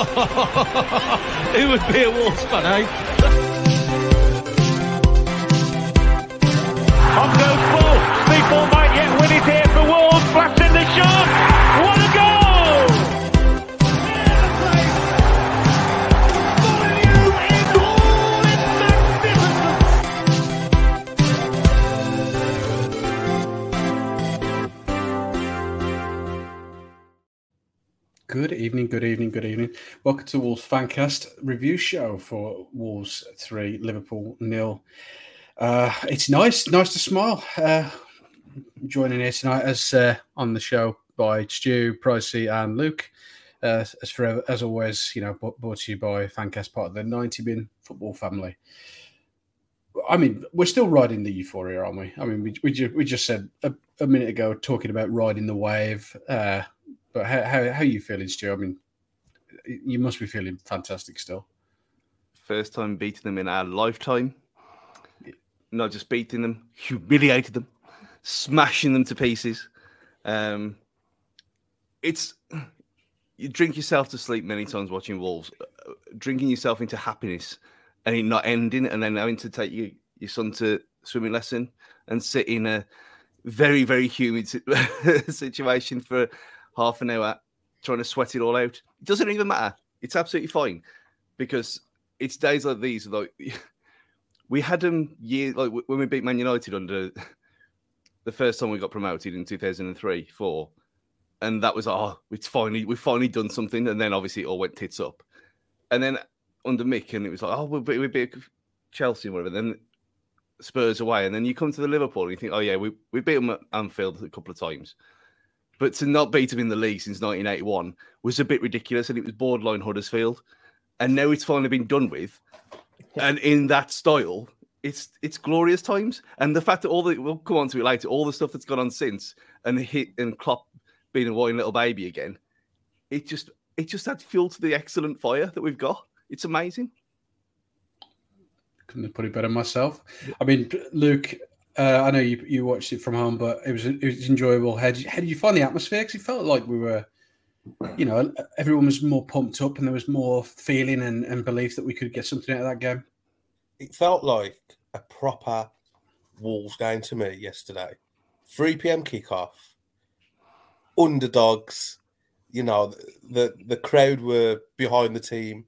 Who would be a fan, eh? On goes ball. People might yet win it here for Wolves. Flash in the shot. Good evening, good evening, good evening. Welcome to Wolves Fancast review show for Wolves 3, Liverpool nil. Uh, it's nice, nice to smile. Uh, joining here tonight as uh, on the show by Stu, Pricey, and Luke. Uh, as forever, as always, you know, brought, to you by Fancast, part of the 90min football family. I mean, we're still riding the euphoria, aren't we? I mean, we, we, ju- we just said a, a minute ago talking about riding the wave. Uh, but how, how, how are you feeling, Stu? I mean, you must be feeling fantastic still. First time beating them in our lifetime. Not just beating them, humiliated them, smashing them to pieces. Um, it's you drink yourself to sleep many times watching Wolves, uh, drinking yourself into happiness and it not ending, and then having to take your, your son to swimming lesson and sit in a very, very humid situation for half an hour trying to sweat it all out. It doesn't even matter. It's absolutely fine because it's days like these. Like we had them years like when we beat Man United under the first time we got promoted in two thousand and three, four, and that was oh, it's finally we've finally done something. And then obviously it all went tits up. And then under Mick, and it was like oh, we'll be, we'll be Chelsea or whatever. Then Spurs away, and then you come to the Liverpool and you think, oh yeah, we we beat them at Anfield a couple of times. But to not beat them in the league since 1981 was a bit ridiculous, and it was borderline Huddersfield. And now it's finally been done with, and in that style, it's it's glorious times. And the fact that all the we'll come on to it later, all the stuff that's gone on since, and hit and Klopp being a whining little baby again, it just it just adds fuel to the excellent fire that we've got. It's amazing. Couldn't have put it better myself. I mean, Luke, uh, I know you, you watched it from home, but it was it was enjoyable. How did you, how did you find the atmosphere? Because it felt like we were, you know, everyone was more pumped up and there was more feeling and, and belief that we could get something out of that game. it felt like a proper Wolves game to me yesterday. 3 p.m. kickoff, underdogs. You know, the the crowd were behind the team.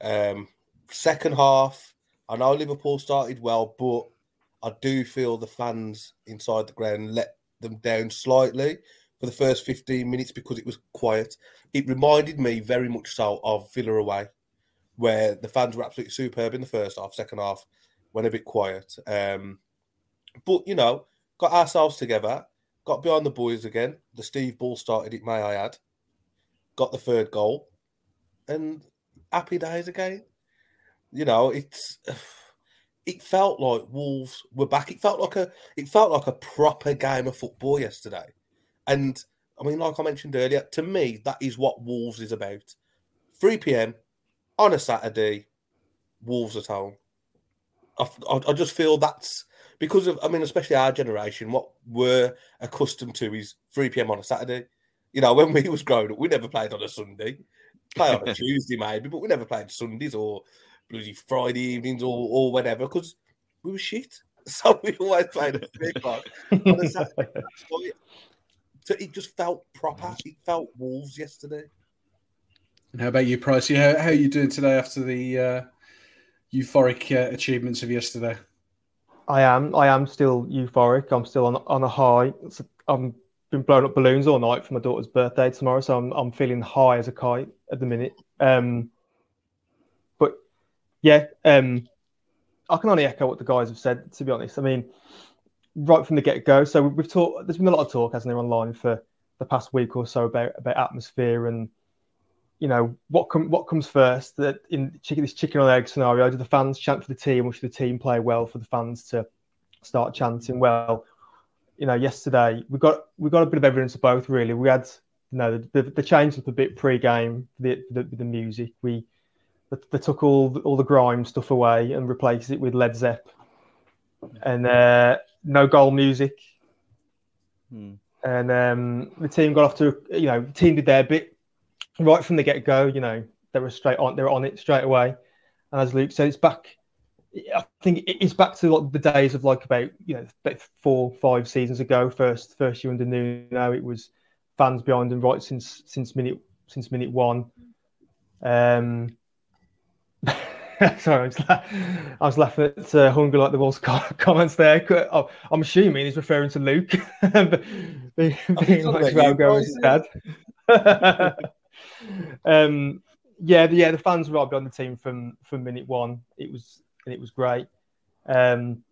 Um, second half, I know Liverpool started well, but I do feel the fans inside the ground let them down slightly for the first 15 minutes because it was quiet. It reminded me very much so of Villa away, where the fans were absolutely superb in the first half, second half went a bit quiet. Um, but you know, got ourselves together, got behind the boys again. The Steve Bull started it, may I add. Got the third goal, and happy days again. You know, it's it felt like Wolves were back. It felt like a it felt like a proper game of football yesterday. And I mean, like I mentioned earlier, to me, that is what Wolves is about. 3 p.m. on a Saturday, Wolves at home. I, I, I just feel that's because of, I mean, especially our generation, what we're accustomed to is 3 p.m. on a Saturday. You know, when we was growing up, we never played on a Sunday. Play on a Tuesday, maybe, but we never played Sundays or bloody Friday evenings or, or whatever because we were shit. So we always played at three o'clock on a Saturday. So it just felt proper. It felt Wolves yesterday. And how about you, Pricey? How, how are you doing today after the uh, euphoric uh, achievements of yesterday? I am. I am still euphoric. I'm still on on a high. I'm been blowing up balloons all night for my daughter's birthday tomorrow, so I'm I'm feeling high as a kite at the minute. Um, but yeah, um, I can only echo what the guys have said. To be honest, I mean, right from the get go. So we've talked. There's been a lot of talk, hasn't there, online for the past week or so about about atmosphere and you know what com- what comes first. That in chicken, this chicken or egg scenario, do the fans chant for the team, or should the team play well for the fans to start chanting? Well, you know, yesterday we got we got a bit of evidence of both. Really, we had you know the, the, the change up a bit pre-game the the, the music. We they took all the, all the grime stuff away and replaced it with Led Zepp, and uh, no goal music. Hmm. And um, the team got off to you know the team did their bit right from the get go. You know they were straight on they were on it straight away. And as Luke said, it's back. I think it's back to like the days of like about you know about four five seasons ago. First first year under Nuno, it was fans behind and right since since minute since minute one. Um, Sorry, I was, la- I was laughing at uh, Hunger like the Wolves comments there. Oh, I'm assuming he's referring to Luke being, being like Valgo's dad. um, yeah, the, yeah, the fans were on the team from from minute one. It was and it was great. Um,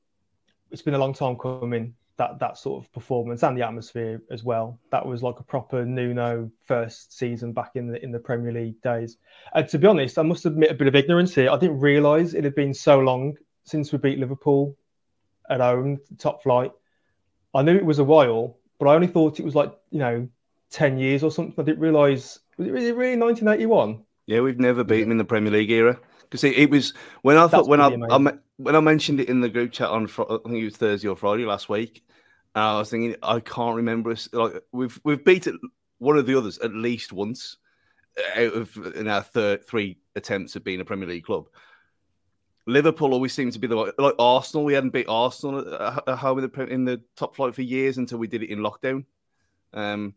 it's been a long time coming that that sort of performance and the atmosphere as well. That was like a proper Nuno first season back in the in the Premier League days. And to be honest, I must admit a bit of ignorance here. I didn't realise it had been so long since we beat Liverpool at home, top flight. I knew it was a while, but I only thought it was like you know ten years or something. I didn't realise was it really, really 1981? Yeah, we've never beaten in the Premier League era because it, it, was when I thought when I, I, when I mentioned it in the group chat on I think it was Thursday or Friday last week. I was thinking, I can't remember. us Like we've we've beaten one of the others at least once uh, out of in our third three attempts at being a Premier League club. Liverpool always seemed to be the like Arsenal. We hadn't beat Arsenal at home in the in the top flight for years until we did it in lockdown, um,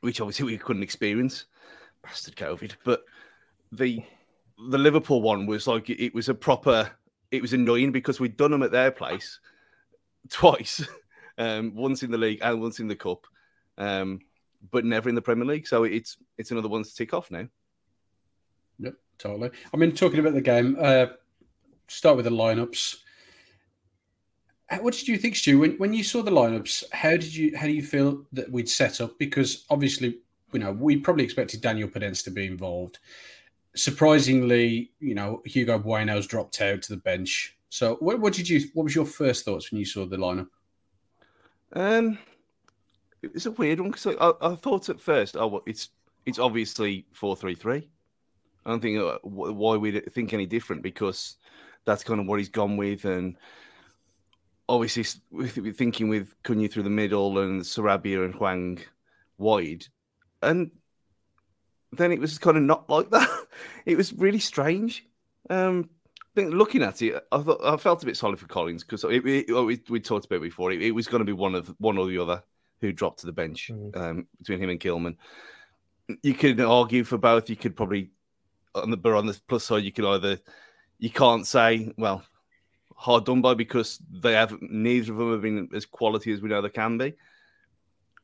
which obviously we couldn't experience. Bastard COVID, but the the Liverpool one was like it was a proper. It was annoying because we'd done them at their place twice. um, once in the league and once in the cup, um, but never in the Premier League. So it's it's another one to tick off now. Yep, totally. I mean, talking about the game, uh, start with the lineups. What did you think, Stu? When, when you saw the lineups, how did you how do you feel that we'd set up? Because obviously, you know, we probably expected Daniel Podence to be involved. Surprisingly, you know, Hugo Bueno's dropped out to the bench. So, what, what did you? What was your first thoughts when you saw the lineup? Um, it's a weird one because I, I, thought at first, oh, it's it's obviously four three three. I don't think uh, why we think any different because that's kind of what he's gone with, and obviously we're thinking with Cunha through the middle and Sarabia and Hwang wide, and then it was kind of not like that. It was really strange. Um, think looking at it, I thought I felt a bit sorry for Collins because it, it, we, we talked about it before. It, it was going to be one of one or the other who dropped to the bench mm. um, between him and Kilman. You could argue for both. You could probably on the but on the plus side, you could either you can't say well hard done by because they have neither of them have been as quality as we know they can be.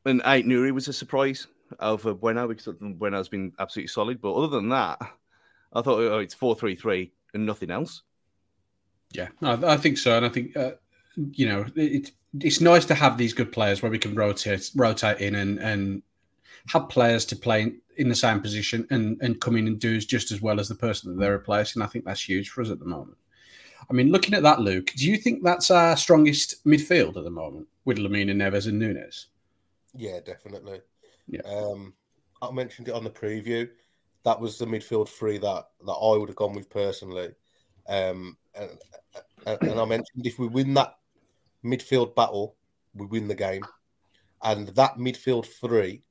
And Ait-Nouri was a surprise over Bueno because Bueno's been absolutely solid. But other than that, I thought oh, it's four three three and nothing else. Yeah, I, think so, and I think uh, you know it, it's nice to have these good players where we can rotate rotate in and and have players to play in the same position and and come in and do just as well as the person that they're replacing. I think that's huge for us at the moment. I mean, looking at that, Luke, do you think that's our strongest midfield at the moment with Lemina, Neves, and Nunes? Yeah, definitely. Yeah. Um, I mentioned it on the preview that was the midfield three that that I would have gone with personally. Um, and, and, I mentioned if we win that midfield battle, we win the game, and that midfield three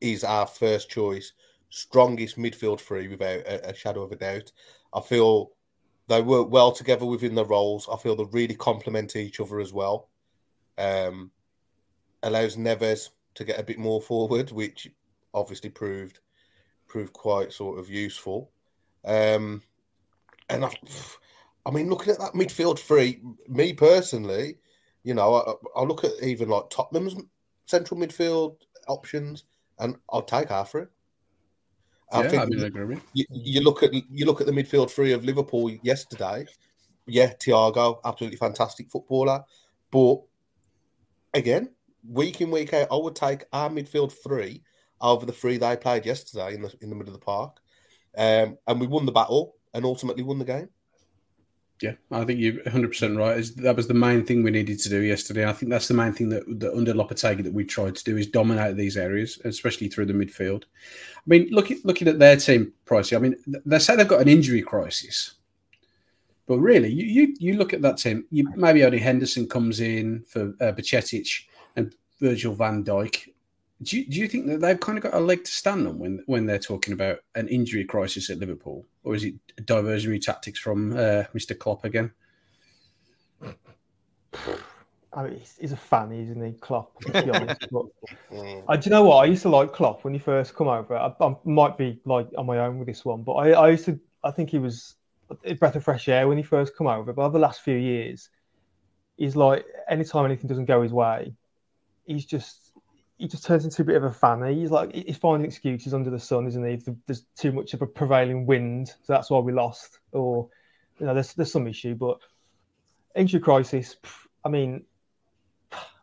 is our first choice, strongest midfield three without a, a shadow of a doubt. I feel they work well together within the roles. I feel they really complement each other as well. Um, allows Neves to get a bit more forward, which obviously proved proved quite sort of useful. Um, and I, I mean, looking at that midfield three, me personally, you know, I, I look at even like Tottenham's central midfield options, and I'll take half I yeah, think I mean, agree. You, you, look at you look at the midfield three of Liverpool yesterday. Yeah, Thiago, absolutely fantastic footballer, but again, week in week out, I would take our midfield three over the three they played yesterday in the in the middle of the park, um, and we won the battle and ultimately won the game. Yeah, I think you're 100% right. That was the main thing we needed to do yesterday. I think that's the main thing that, that under Lopetegui that we tried to do is dominate these areas, especially through the midfield. I mean, looking looking at their team, Pricey, I mean, they say they've got an injury crisis. But really, you, you, you look at that team, you, maybe only Henderson comes in for uh, Bajcetic and Virgil van Dijk. Do you, do you think that they've kind of got a leg to stand on when, when they're talking about an injury crisis at Liverpool? Or is it diversionary tactics from uh, Mr. Klopp again? I mean, he's a fan, isn't he, Klopp? To be honest. but, uh, do you know what? I used to like Klopp when he first come over. I, I might be like on my own with this one, but I, I used to. I think he was a breath of fresh air when he first come over. But over the last few years, he's like anytime anything doesn't go his way, he's just he just turns into a bit of a fanny. Eh? He's like he's finding excuses under the sun, isn't he? If there's too much of a prevailing wind, so that's why we lost, or you know, there's there's some issue. But injury crisis. I mean,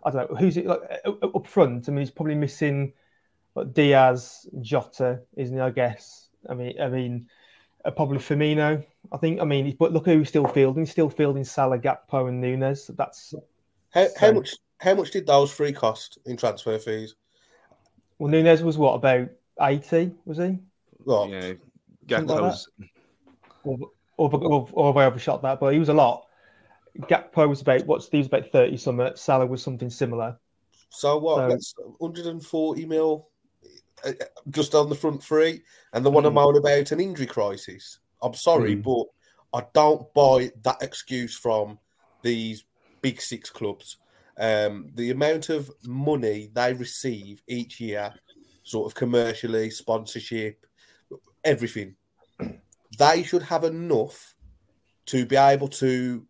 I don't know who's it like uh, uh, up front. I mean, he's probably missing like Diaz, Jota, isn't he? I guess. I mean, I mean, uh, probably Firmino. I think. I mean, but look who he's still fielding. He's still fielding Salah, Gakpo, and Nunez. That's how, how much how much did those three cost in transfer fees? Well, Nunez was what about eighty? Was he? Well, yeah, Gakpo's or, or, or, or I overshot that, but he was a lot. Gakpo was about what Steve's about thirty something. Salah was something similar. So what? So, that's 140 mil uh, just on the front three, and the one mm. I'm on about an injury crisis. I'm sorry, mm. but I don't buy that excuse from these big six clubs um, the amount of money they receive each year, sort of commercially, sponsorship, everything, they should have enough to be able to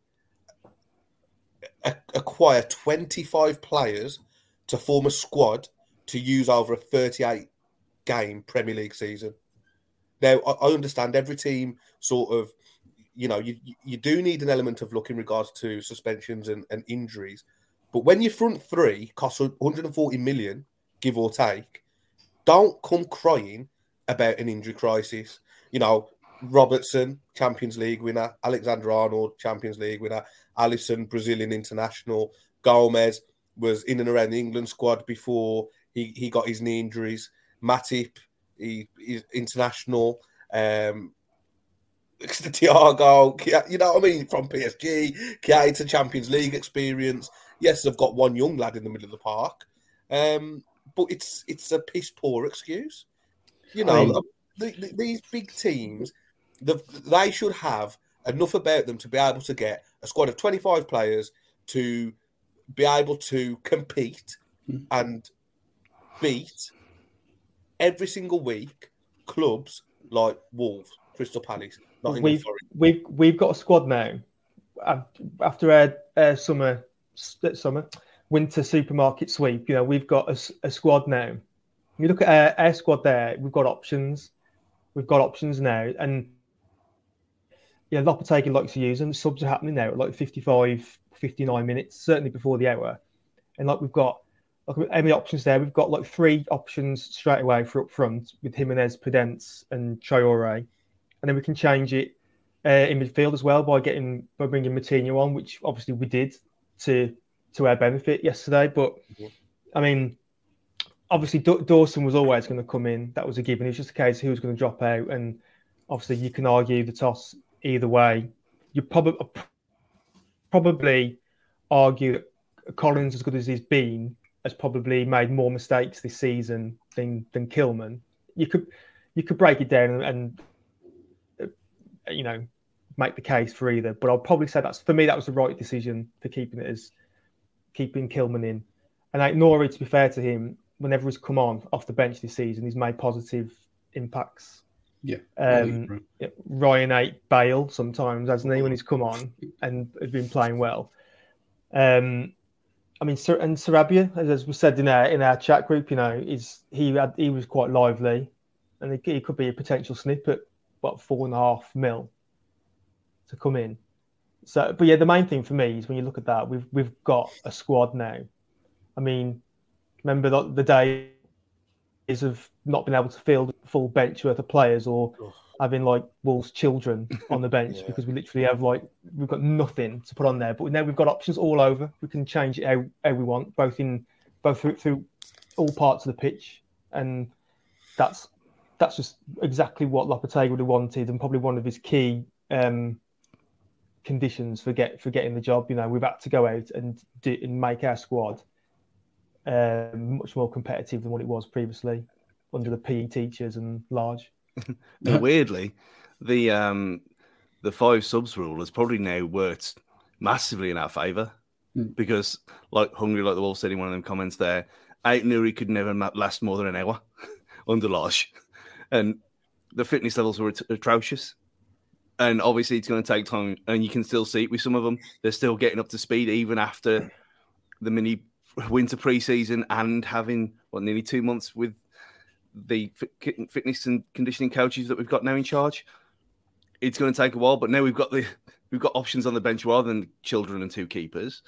acquire 25 players to form a squad to use over a 38 game Premier League season. Now, I understand every team sort of, you know, you, you do need an element of luck in regards to suspensions and, and injuries, but when your front three costs 140 million, give or take, don't come crying about an injury crisis. You know, Robertson, Champions League winner, Alexander Arnold, Champions League winner, Alisson, Brazilian international, Gomez was in and around the England squad before he, he got his knee injuries. Matip, he, he's international. Um, Thiago, you know what I mean, from PSG, Keita Champions League experience. Yes, they've got one young lad in the middle of the park, um, but it's it's a piss poor excuse. You know, I mean, the, the, these big teams, the, they should have enough about them to be able to get a squad of 25 players to be able to compete hmm. and beat every single week clubs like Wolves, Crystal Palace. We've, we've, we've got a squad now after a, our summer summer winter supermarket sweep. You know, we've got a, a squad now. You look at our, our, squad there. We've got options. We've got options now, and yeah, Lopetegui likes to use them. Subs are happening now at like 55, 59 minutes, certainly before the hour. And like we've got like any options there. We've got like three options straight away for up front with Jimenez, Podence, and Traore, and then we can change it uh, in midfield as well by getting by bringing Moutinho on, which obviously we did to to our benefit yesterday. But. I mean, obviously Dawson was always going to come in. That was a given. It's just a case who was going to drop out, and obviously you can argue the toss either way. You probably probably argue that Collins, as good as he's been, has probably made more mistakes this season than than Kilman. You could you could break it down and, and you know make the case for either. But I'll probably say that's for me that was the right decision for keeping it as keeping Kilman in. And like Nouri, to be fair to him, whenever he's come on off the bench this season, he's made positive impacts. Yeah. Um, yeah, Ryan ate Bale sometimes, hasn't he, when he's come on and has been playing well. Um, I mean, and Sarabia, as we said in our in our chat group, you know, is he had he was quite lively, and he, he could be a potential snippet, what four and a half mil to come in. So, but yeah, the main thing for me is when you look at that, we've we've got a squad now I mean, remember the, the days of not being able to field a full bench worth of players or having like Wolves children on the bench Yeah. because we literally have like we've got nothing to put on there. But now we've got options all over. We can change it how, how we want, both in both through, through all parts of the pitch, and that's that's just exactly what Lopetegui would have wanted, and probably one of his key um, conditions for get for getting the job. You know, we've had to go out and do and make our squad um, much more competitive than what it was previously under the PE teachers and Lage. And weirdly, the um the five subs rule has probably now worked massively in our favour Mm. because, like Hungry, like the Wolf said in one of them comments there, Ait-Nouri could never ma- last more than an hour under Lage, and the fitness levels were at- atrocious. And obviously, it's going to take time, and you can still see it with some of them. They're still getting up to speed even after the mini winter preseason and having what nearly two months with the fitness and conditioning coaches that we've got now in charge. It's going to take a while, but now we've got the we've got options on the bench rather than children and two keepers.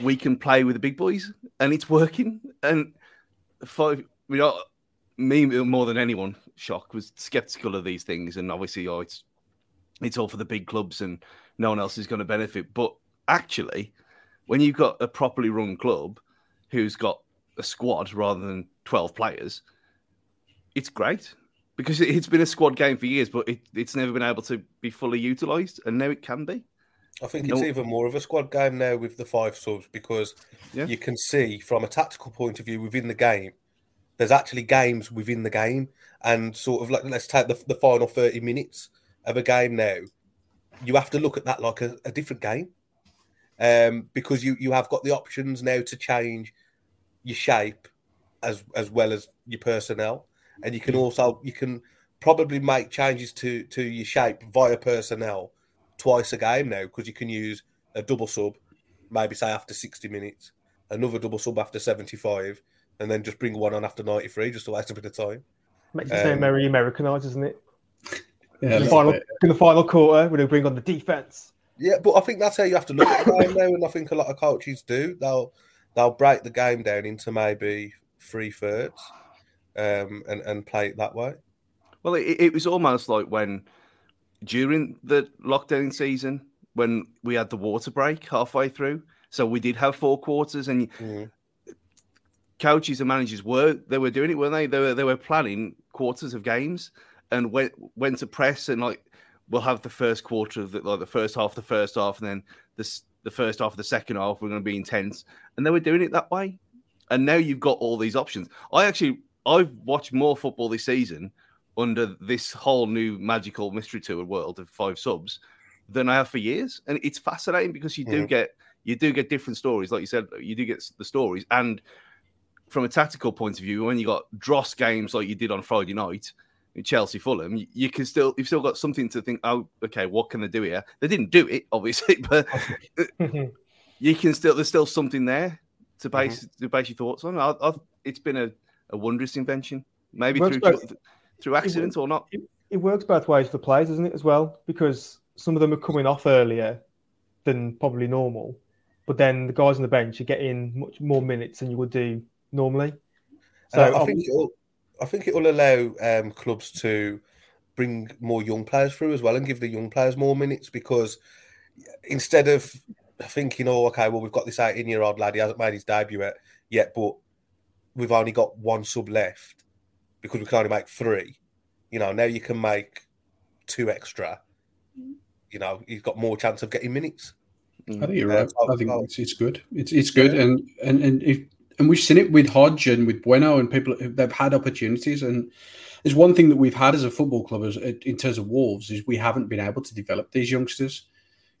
We can play with the big boys, and it's working. And five, we are me more than anyone. Shock was skeptical of these things, and obviously, oh, it's it's all for the big clubs, and no one else is going to benefit. But actually, when you've got a properly run club who's got a squad rather than 12 players, it's great because it- it's been a squad game for years, but it, it's never been able to be fully utilized, and now it can be. I think it's No- even more of a squad game now with the five subs because Yeah. you can see from a tactical point of view within the game, there's actually games within the game, and sort of like let's take the, the final 30 minutes of a game now. You have to look at that like a, a different game um, because you, you have got the options now to change your shape as as well as your personnel, and you can also you can probably make changes to to your shape via personnel twice a game now because you can use a double sub, maybe say after 60 minutes, another double sub after 75, and then just bring one on after 93 just to waste a bit of time. Makes it sound Um, very Americanized, isn't it? Yeah, in, the final, bit. in the final quarter, when they bring on the defense. Yeah, but I think that's how you have to look at the game now, and I think a lot of coaches do. They'll they'll break the game down into maybe three thirds, um, and and play it that way. Well, it, it was almost like when during the lockdown season, when we had the water break halfway through. So we did have four quarters, and Mm. coaches and managers were they were doing it, weren't they? They were they were planning quarters of games and when went to press and like we'll have the first quarter of the like the first half, the first half, and then this the first half of the second half. We're going to be intense, and they were doing it that way. And now you've got all these options. I actually I've watched more football this season under this whole new magical mystery tour world of five subs than I have for years, and it's fascinating because you do Mhm. get you do get different stories, like you said, you do get the stories, and from a tactical point of view, when you got dross games like you did on Friday night Chelsea Fulham, you, can still you've still got something to think. Oh, okay, what can they do here? They didn't do it, obviously, but you can still there's still something there to base to base your thoughts on. I, I've, it's been a, a wondrous invention, maybe through both- through accident or not. it works both ways for the players, doesn't it, as well? Because some of them are coming off earlier than probably normal, but then the guys on the bench are getting much more minutes than you would do normally. So And I, I um, think it'll, I think it will allow um, clubs to bring more young players through as well and give the young players more minutes because instead of thinking, oh, okay, well, we've got this 18 year old lad, he hasn't made his debut yet, yet, but we've only got one sub left because we can only make three. You know, now you can make two extra. You know, he's got more chance of getting minutes. I think you're right. I'll- I think it's, it's good. It's it's good, and and and if and we've seen it with Hodge and with Bueno and people. They've had opportunities, and there's one thing that we've had as a football club, as in terms of Wolves, is we haven't been able to develop these youngsters.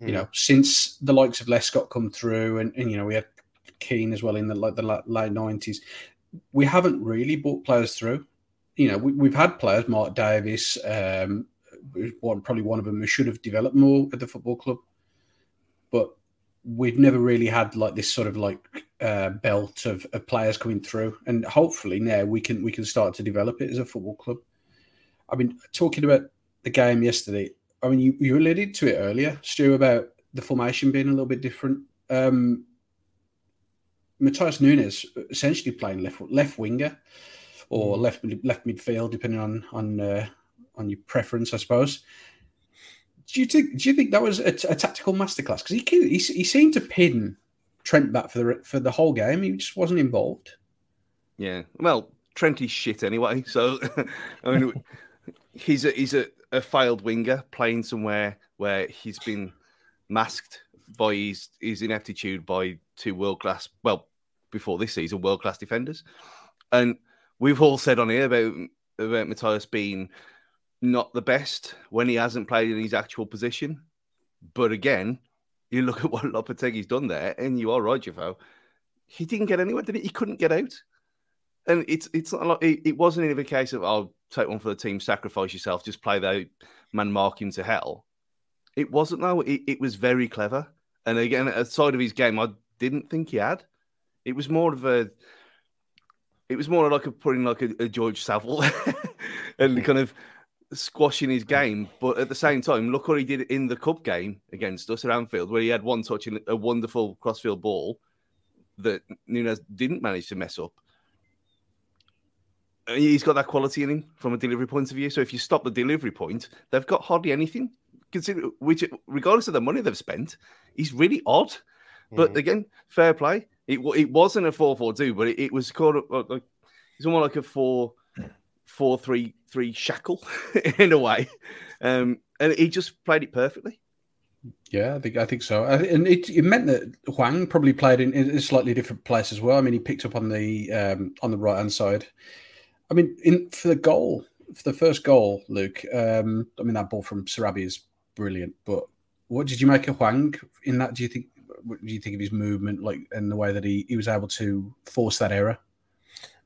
You Mm. know, since the likes of Lescott come through, and, and you know we had Keane as well in the like the late nineties, we haven't really brought players through. You know, we, we've had players, Mark Davies, um, one probably one of them who should have developed more at the football club but we've never really had like this sort of like uh, belt of, of players coming through, and hopefully now we can we can start to develop it as a football club. I mean, talking about the game yesterday, I mean, you, you alluded to it earlier, Stu, about the formation being a little bit different. Um, Matheus Nunes essentially playing left left winger or Mm. left left midfield, depending on on uh, on your preference, I suppose. Do you think? Do you think that was a, a tactical masterclass? Because he, he he seemed to pin Trent back for the for the whole game. He just wasn't involved. Yeah. Well, Trent is shit anyway. So, I mean, he's a he's a, a failed winger playing somewhere where he's been masked by his his ineptitude by two world class. Well, before this season, world class defenders, and we've all said on here about about Matheus being not the best when he hasn't played in his actual position. But again, you look at what Lopetegui's done there, and you are right, Jefoe. He didn't get anywhere, did he? He couldn't get out. And it's it's not like it, it wasn't even a case of I'll oh take one for the team, sacrifice yourself, just play the man mark him to hell. It wasn't though. It, it was very clever. And again, a side of his game I didn't think he had. It was more of a it was more like a putting like a, a George Saville and kind of squashing his game. But at the same time, look what he did in the cup game against us at Anfield, where he had one touch in a wonderful crossfield ball that Nunes didn't manage to mess up. Uh, he's got that quality in him from a delivery point of view. So if you stop the delivery point, they've got hardly anything. Consider which, regardless of the money they've spent, he's really odd. But mm. again, fair play. It it wasn't a four four two, but it, it was called a- like it's more like a four four three three shackle in a way, um, and he just played it perfectly. Yeah, I think I think so, and it, it meant that Hwang probably played in, in a slightly different place as well. I mean, he picked up on the um, on the right hand side. I mean, in for the goal, for the first goal, Luke. Um, I mean, that ball from Sarabi is brilliant. But what did you make of Huang in that? Do you think? What do you think of his movement, like, and the way that he, he was able to force that error?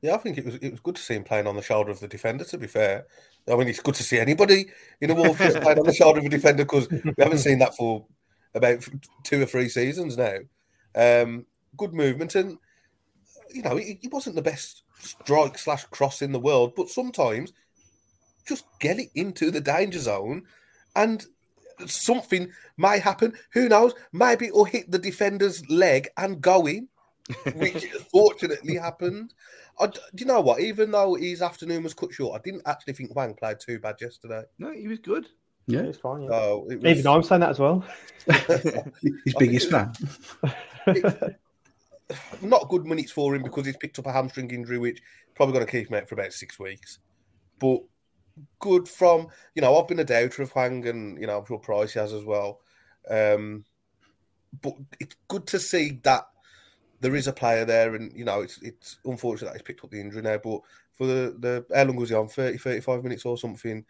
Yeah, I think it was it was good to see him playing on the shoulder of the defender. To be fair, I mean it's good to see anybody in a playing on the shoulder of a defender because we haven't seen that for about two or three seasons now. Um, good movement, and you know he, he wasn't the best strike slash cross in the world, but sometimes just get it into the danger zone, and something may happen. Who knows? Maybe it'll hit the defender's leg and go in which fortunately happened. I, do you know what? Even though his afternoon was cut short, I didn't actually think Hwang played too bad yesterday. No, he was good. Yeah, Yeah, it's fine. Yeah. So it was, Even I'm saying that as well. his biggest think fan. not good minutes for him because he's picked up a hamstring injury, which probably going to keep him out for about six weeks. But good from you know I've been a doubter of Hwang, and you know I'm sure Price has as well. Um, but it's good to see that there is a player there, and you know it's it's unfortunate that he's picked up the injury now. But for the the how long was he on 30, 35 minutes or something?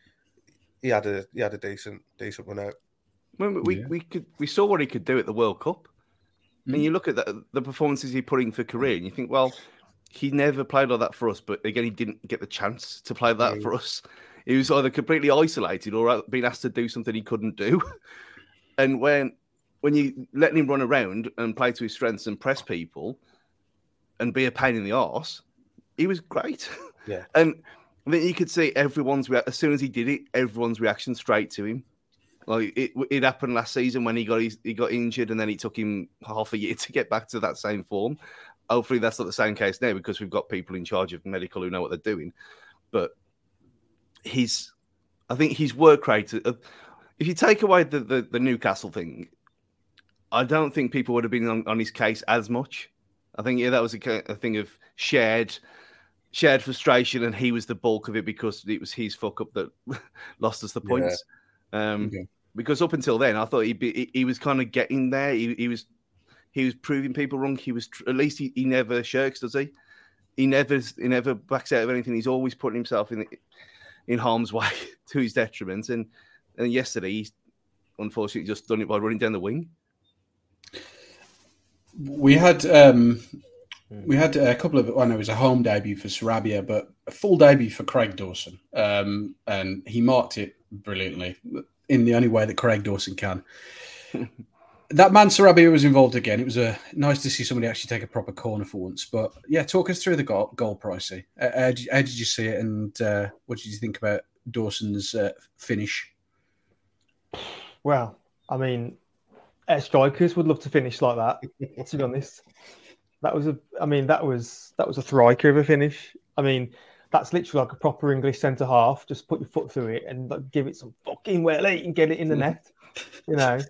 He had a he had a decent decent run out. When we, Yeah. we could we saw what he could do at the World Cup. Mm. And you look at the, the performances he put in for Korea, and you think, well, he never played like that for us. But again, he didn't get the chance to play that Mm. for us. He was either completely isolated or being asked to do something he couldn't do. and when when you let him run around and play to his strengths and press people and be a pain in the arse, he was great. Yeah. and then you could see everyone's rea- as soon as he did it, everyone's reaction straight to him. Like it, it happened last season when he got his, he got injured, and then it took him half a year to get back to that same form. Hopefully, that's not the same case now because we've got people in charge of medical who know what they're doing. But he's, I think his work rate. uh, If you take away the, the, the Newcastle thing, I don't think people would have been on, on his case as much. I think yeah, that was a, a thing of shared shared frustration, and he was the bulk of it because it was his fuck up that lost us the Yeah. points. Um, Okay. Because up until then, I thought he'd be, he, he was kind of getting there. He, he was he was proving people wrong. He was at least he, he never shirks, does he? He never he never backs out of anything. He's always putting himself in in harm's way to his detriment. And and yesterday, he's unfortunately just done it by running down the wing. We had um, we had a couple of. I know it was a home debut for Sarabia, but a full debut for Craig Dawson, um, and he marked it brilliantly in the only way that Craig Dawson can. that man Sarabia was involved again. It was a nice to see somebody actually take a proper corner for once. But yeah, talk us through the goal, goal pricey. Uh, how, did, how did you see it, and uh, what did you think about Dawson's uh, finish? Well, I mean, uh, strikers would love to finish like that. To be honest, That was a. I mean, that was that was a striker of a finish. I mean, that's literally like a proper English centre half. Just put your foot through it and like, give it some fucking welly and get it in the net. You know.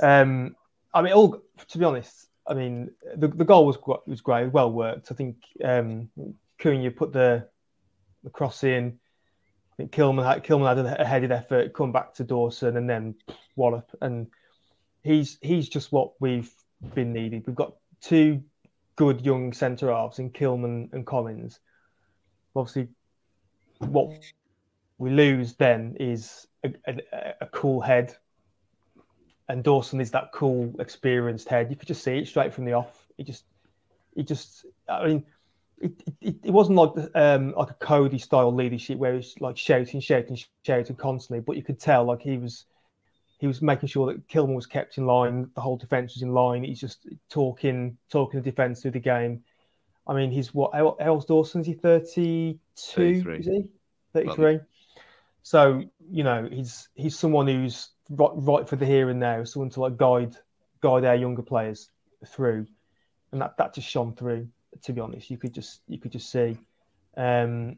Um, I mean, all to be honest, I mean, the, the goal was was great, well worked. I think um, Cunha put the the cross in. I think Kilman had Kilman had a headed effort, come back to Dawson, and then wallop. And he's he's just what we've been needing. We've got two good young centre halves in Kilman and Collins. Obviously, what we lose then is a, a, a cool head and Dawson is that cool, experienced head. You could just see it straight from the off. He just, he just. I mean, it, it, it wasn't like um like a Cody style leadership where he's like shouting, shouting, shouting constantly, but you could tell like he was, he was making sure that Kilman was kept in line, the whole defense was in line. He's just talking, talking the defense through the game. I mean, he's what? How old's Dawson? Is he thirty-two? Is he thirty-three? So you know, he's he's someone who's right, right for the here and now, someone to like guide guide our younger players through, and that that just shone through. To be honest, you could just you could just see. Um,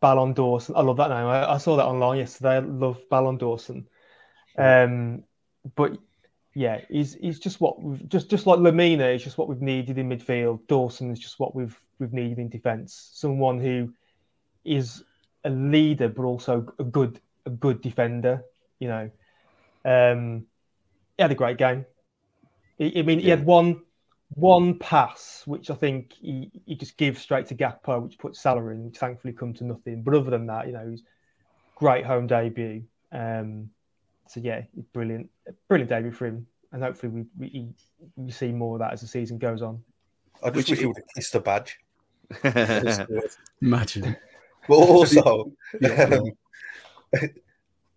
Ballon Dawson. I love that name. I, I, saw that online yesterday. I love Ballon Dawson. Um, but yeah, he's he's just what we've just just like Lemina is just what we've needed in midfield. Dawson is just what we've we've needed in defence. Someone who is a leader, but also a good a good defender. You know, um, he had a great game. I, I mean, he had one one pass, which I think he, he just gives straight to Gakpo, which puts Salah in, which thankfully come to nothing. But other than that, you know, he's great home debut. Um, so yeah, brilliant, brilliant debut for him, and hopefully we we, we see more of that as the season goes on. I just wish he would have kissed the badge. Imagine. But also, um,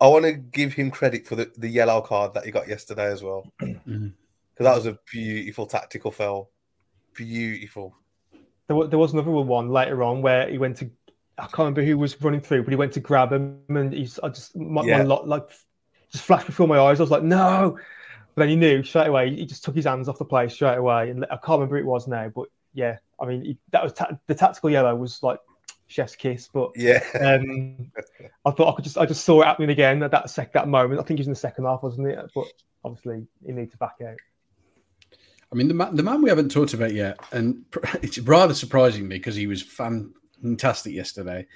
I want to give him credit for the, the yellow card that he got yesterday as well. Because Mhm. that was a beautiful tactical foul. Beautiful. There was, there was another one later on where he went to I can't remember who was running through, but he went to grab him and he's I just my, Yeah. my lot like just flashed before my eyes. I was like, no. But then he knew straight away. He just took his hands off the play straight away, and I can't remember who it was now. But yeah, I mean he, that was ta- the tactical yellow was like chef's kiss. But Yeah. um, I thought I could just I just saw it happening again at that sec that moment. I think it was in the second half, wasn't it? But obviously he needed to back out. I mean, the man, the man we haven't talked about yet, and it's rather surprising me because he was fan- fantastic yesterday,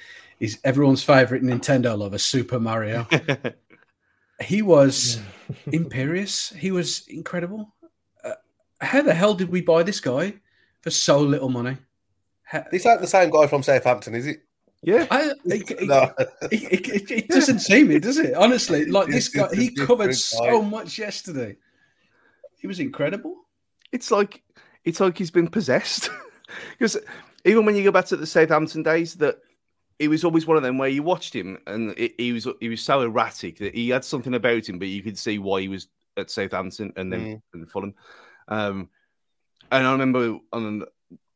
is everyone's favorite Nintendo lover, Super Mario. he was imperious. He was incredible. Uh, how the hell did we buy this guy for so little money? How- This ain't the same guy from Southampton, is it? yeah, I, it, it- No. it- it- it doesn't seem it, does it? Honestly, like this guy, he covered so much yesterday. He was incredible. it's like it's like he's been possessed. Because even when you go back to the Southampton days, that it was always one of them where you watched him and it, he was he was so erratic that he had something about him, but you could see why he was at Southampton and then and Fulham. Um, and I remember on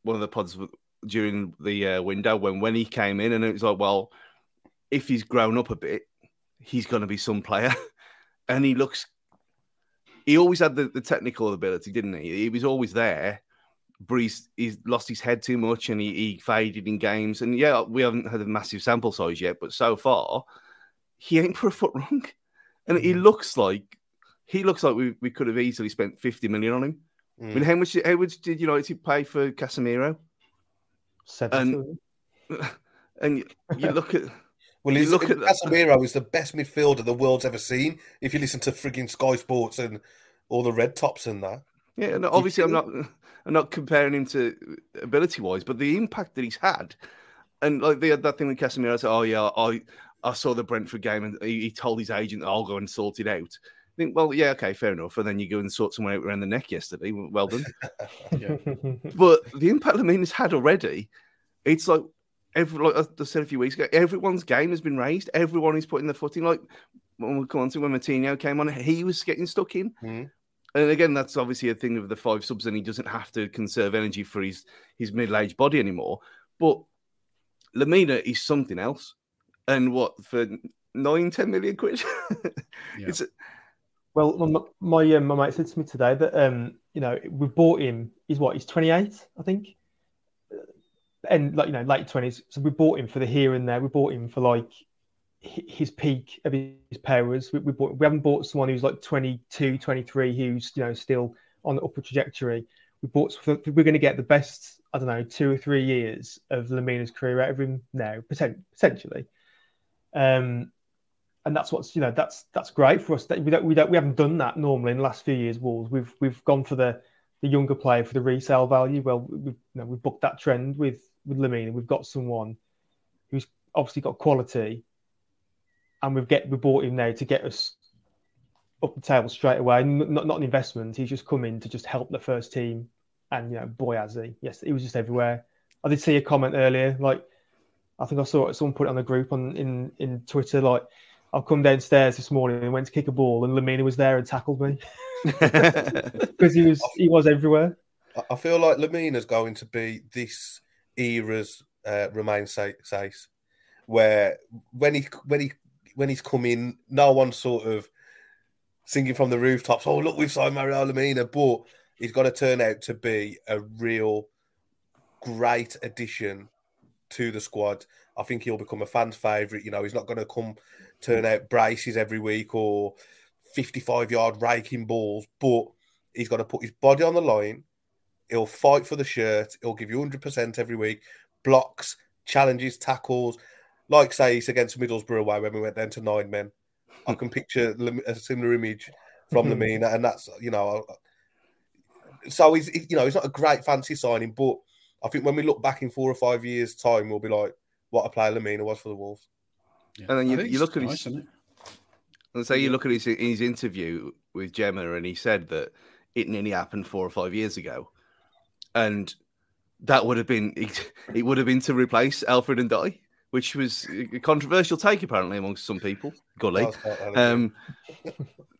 one of the pods during the uh, window when when he came in, and it was like, well, if he's grown up a bit, he's going to be some player, and he looks. He always had the, the technical ability, didn't he? He was always there, but he's, lost his head too much and he, he faded in games. And yeah, we haven't had a massive sample size yet, but so far, he ain't for a foot wrong. And he mm-hmm. looks like he looks like we, we could have easily spent 50 million on him. I mean, mm. how much, how much did United pay for Casemiro? Seven. And you, you look at Well, You look at Casemiro is the best midfielder the world's ever seen. If you listen to frigging Sky Sports and all the red tops and that, Yeah, and obviously I'm not I'm not comparing him to ability wise, but the impact that he's had, and like they had that thing with Casemiro, I said, oh yeah, I I saw the Brentford game and he, he told his agent I'll go and sort it out. I think, well, yeah, okay, fair enough. And then you go and sort someone out around the neck yesterday. Well done. but the impact Lemina's had already, it's like every like I said a few weeks ago, everyone's game has been raised. Everyone is putting their foot in. Like when we come on to when Moutinho came on, he was getting stuck in. Mhm. And again, that's obviously a thing of the five subs, and he doesn't have to conserve energy for his his middle aged body anymore. But Lemina is something else. And what for nine, 10 million quid? Yeah. It's Well, my my, uh, my mate said to me today that um, you know, we bought him. He's what? He's 28, I think, and like you know, late 20s. So we bought him for the here and there. We bought him for like his peak of his powers. We, we, bought, we haven't bought someone who's like 22, 23, who's you know still on the upward trajectory. We bought. We're going to get the best. I don't know, two or three years of Lemina's career out of him now, potentially. Um, and that's what's you know that's that's great for us. We don't we don't we haven't done that normally in the last few years. Wolves we've we've gone for the the younger player for the resale value. Well, we've you know we've booked that trend with with Lemina. We've got someone who's obviously got quality and we've get we bought him now to get us up the table straight away. Not not an investment. He's just come in to just help the first team, and you know, boy has he. Yes, he was just everywhere. I did see a comment earlier, like I think I saw someone put it on the group on in in Twitter, like I've come downstairs this morning and went to kick a ball, and Lemina was there and tackled me because he was he was everywhere. I feel like Lemina's going to be this era's uh, Romain Saïss, where when he when he when he's come in, no one's sort of singing from the rooftops, oh, look, we've signed Mario Lemina, but he's going to turn out to be a real great addition to the squad. I think he'll become a fan's favourite. You know, he's not going to come turn out braces every week or 55 yard raking balls, but he's got to put his body on the line. He'll fight for the shirt. He'll give you 100% every week. Blocks, challenges, tackles like say it's against Middlesbrough away when we went down to nine men. I can picture a similar image from the hmm. Mina, and that's you know. So he's you know he's not a great fancy signing, but I think when we look back in four or five years' time, we'll be like, what a player Lemina was for the Wolves. Yeah. And then you, you look at nice, his, and say you look at his his interview with Gemma, and he said that it nearly happened four or five years ago, and that would have been it, it would have been to replace Alfred N'Diaye which was a controversial take apparently amongst some people. Gully. Um,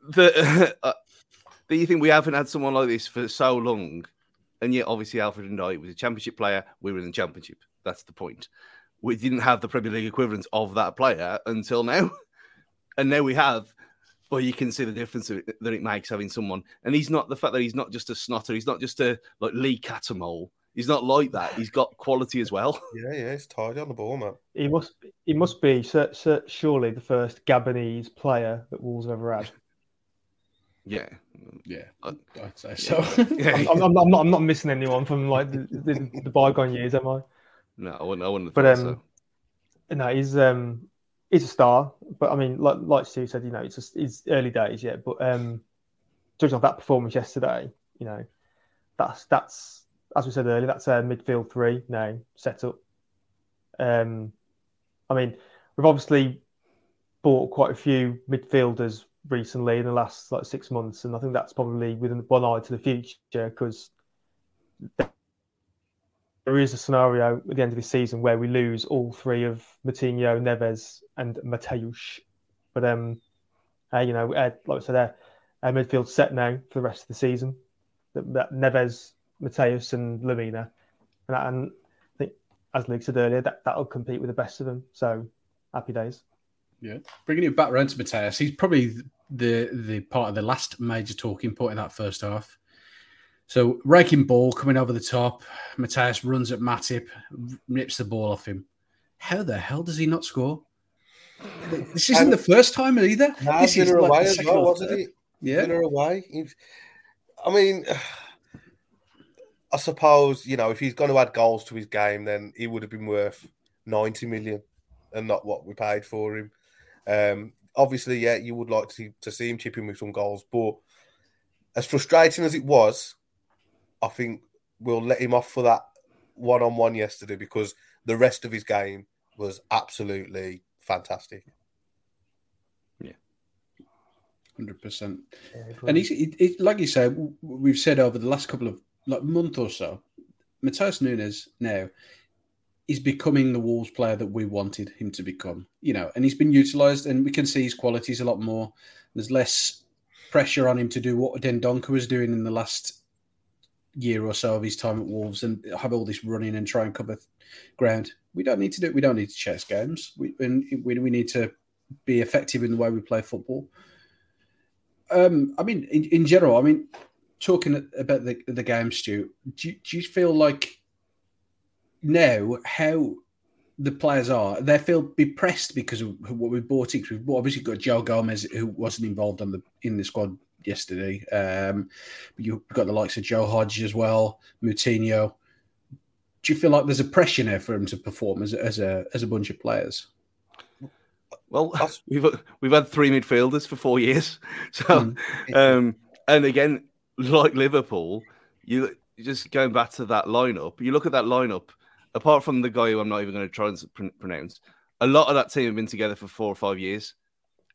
the, uh, think we haven't had someone like this for so long? And yet, obviously, Alfred N'Diaye was a championship player. We were in the championship. That's the point. We didn't have the Premier League equivalent of that player until now. And now we have. But you can see the difference that it makes having someone. And he's not the fact that he's not just a snotter. He's not just a like Lee Cattermole He's not like that. He's got quality as well. Yeah, yeah, he's tidy on the ball, man. He must, he must be so, so, surely the first Gabonese player that Wolves have ever had. Yeah, yeah, I'd, I'd say so. Yeah. I'm, I'm, I'm, not, I'm not missing anyone from like the, the, the bygone years, am I? No, I wouldn't. I wouldn't. but um, so. no, he's um, he's a star. But I mean, like like Stu said, you know, it's just it's early days yet. But um, judging off that performance yesterday, you know, that's that's as we said earlier, that's a midfield three now set up. Um, I mean, we've obviously bought quite a few midfielders recently in the last like six months, and I think that's probably within one eye to the future because there is a scenario at the end of the season where we lose all three of Moutinho, Neves, and Matheus. But um, uh, you know, uh, like I said, uh, our midfield set now for the rest of the season. That, that Neves, Matheus and Lemina, and, and I think, as Luke said earlier, that that'll compete with the best of them. So happy days. Yeah, bringing it back around to Matheus, he's probably the the part of the last major talking point in that first half. So raking ball coming over the top, Matheus runs at Matip, rips the ball off him. How the hell does he not score? This isn't the first time either. Nah, this is like away as well, wasn't it? Yeah, dinner away. I mean, I suppose you know if he's going to add goals to his game, then he would have been worth ninety million, and not what we paid for him. Um, obviously, yeah, you would like to to see him chipping with some goals, but as frustrating as it was, I think we'll let him off for that one on one yesterday because the rest of his game was absolutely fantastic. Yeah, hundred percent. And he's he, he, like you said, we've said over the last couple of like month or so, Matheus Nunes now is becoming the Wolves player that we wanted him to become. You know, and he's been utilised, and we can see his qualities a lot more. There's less pressure on him to do what Dendoncker was doing in the last year or so of his time at Wolves and have all this running and try and cover ground. We don't need to do. it. We don't need to chase games. We and we, we need to be effective in the way we play football. Um, I mean, in, in general, I mean, talking about the the game, Stu, do you, do you feel like now how the players are they feel depressed because of what we bought in? We've obviously got Joe Gomes who wasn't involved on the in the squad yesterday. Um, but you've got the likes of Joe Hodge as well, Moutinho. Do you feel like there's a pressure now for him to perform as, as a as a bunch of players? Well, we've we've had three midfielders for four years, so mm. um, and again, like Liverpool, you just going back to that lineup. You look at that lineup. Apart from the guy who I'm not even going to try and pr- pronounce, a lot of that team have been together for four or five years,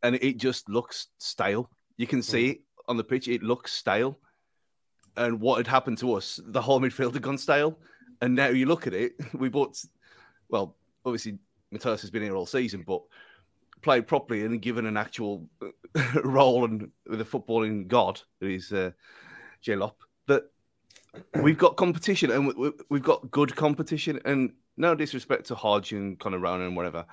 and it just looks stale. You can see it on the pitch; it looks stale. And what had happened to us, the whole midfield had gone stale. And now you look at it, we bought, well, obviously Matheus has been here all season, but played properly and given an actual role and with a footballing god who is uh, J-Lop, that we've got competition and we, have got good competition. And no disrespect to Hodge and Conor and whatever,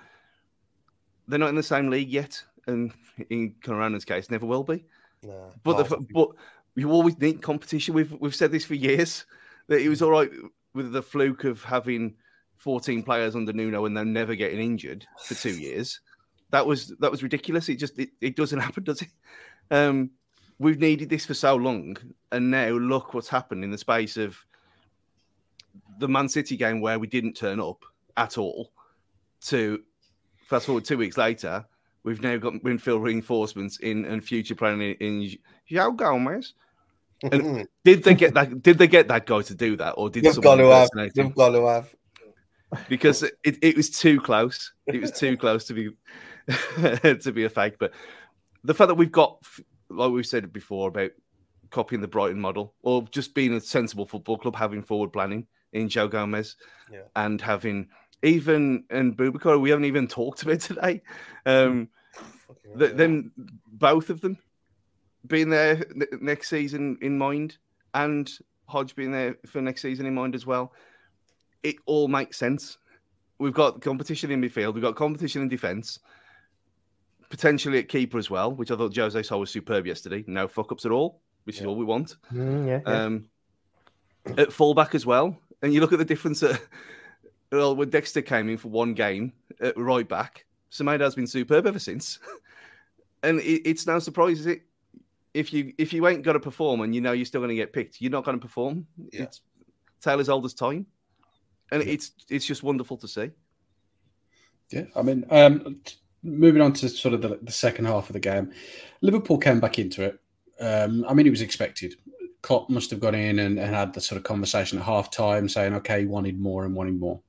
they're not in the same league yet, and in Conor case, never will be. But the, but you always need competition. We've we've said this for years that it was all right with the fluke of having 14 players under Nuno and them never getting injured for two years. That was that was ridiculous. It just it, it doesn't happen, does it? Um, we've needed this for so long, and now look what's happened in the space of the Man City game where we didn't turn up at all. To fast forward two weeks later, we've now got midfield reinforcements in and future planning in, João Gomes. And did they get that? Did they get that guy to do that, or did You've got to have? You've got to have. Because it, it was too close. It was too close to be to be a fake. But the fact that we've got, like we said before, about copying the Brighton model, or just being a sensible football club, having forward planning in Joe Gomes, yeah. and having even and Boubacar, we haven't even talked about today. Um, the, then both of them being there next season in mind, and Hodge being there for next season in mind as well. It all makes sense. We've got competition in midfield, we've got competition in defence, potentially at keeper as well, which I thought José Sá was superb yesterday. No fuck ups at all, which yeah. is all we want. Mm, yeah, yeah. Um, at fullback as well, and you look at the difference at well when Dexter came in for one game at right back. Semedo has been superb ever since, and it, it's no surprise, is it? If you if you ain't got to perform and you know you're still going to get picked, you're not going to perform. Yeah. It's tale as old as time, and yeah. it's it's just wonderful to see. Yeah, I mean, um, moving on to sort of the, the, second half of the game, Liverpool came back into it. Um, I mean, it was expected. Klopp must have gone in and, and had the sort of conversation at half time saying, okay, he wanted more and wanted more.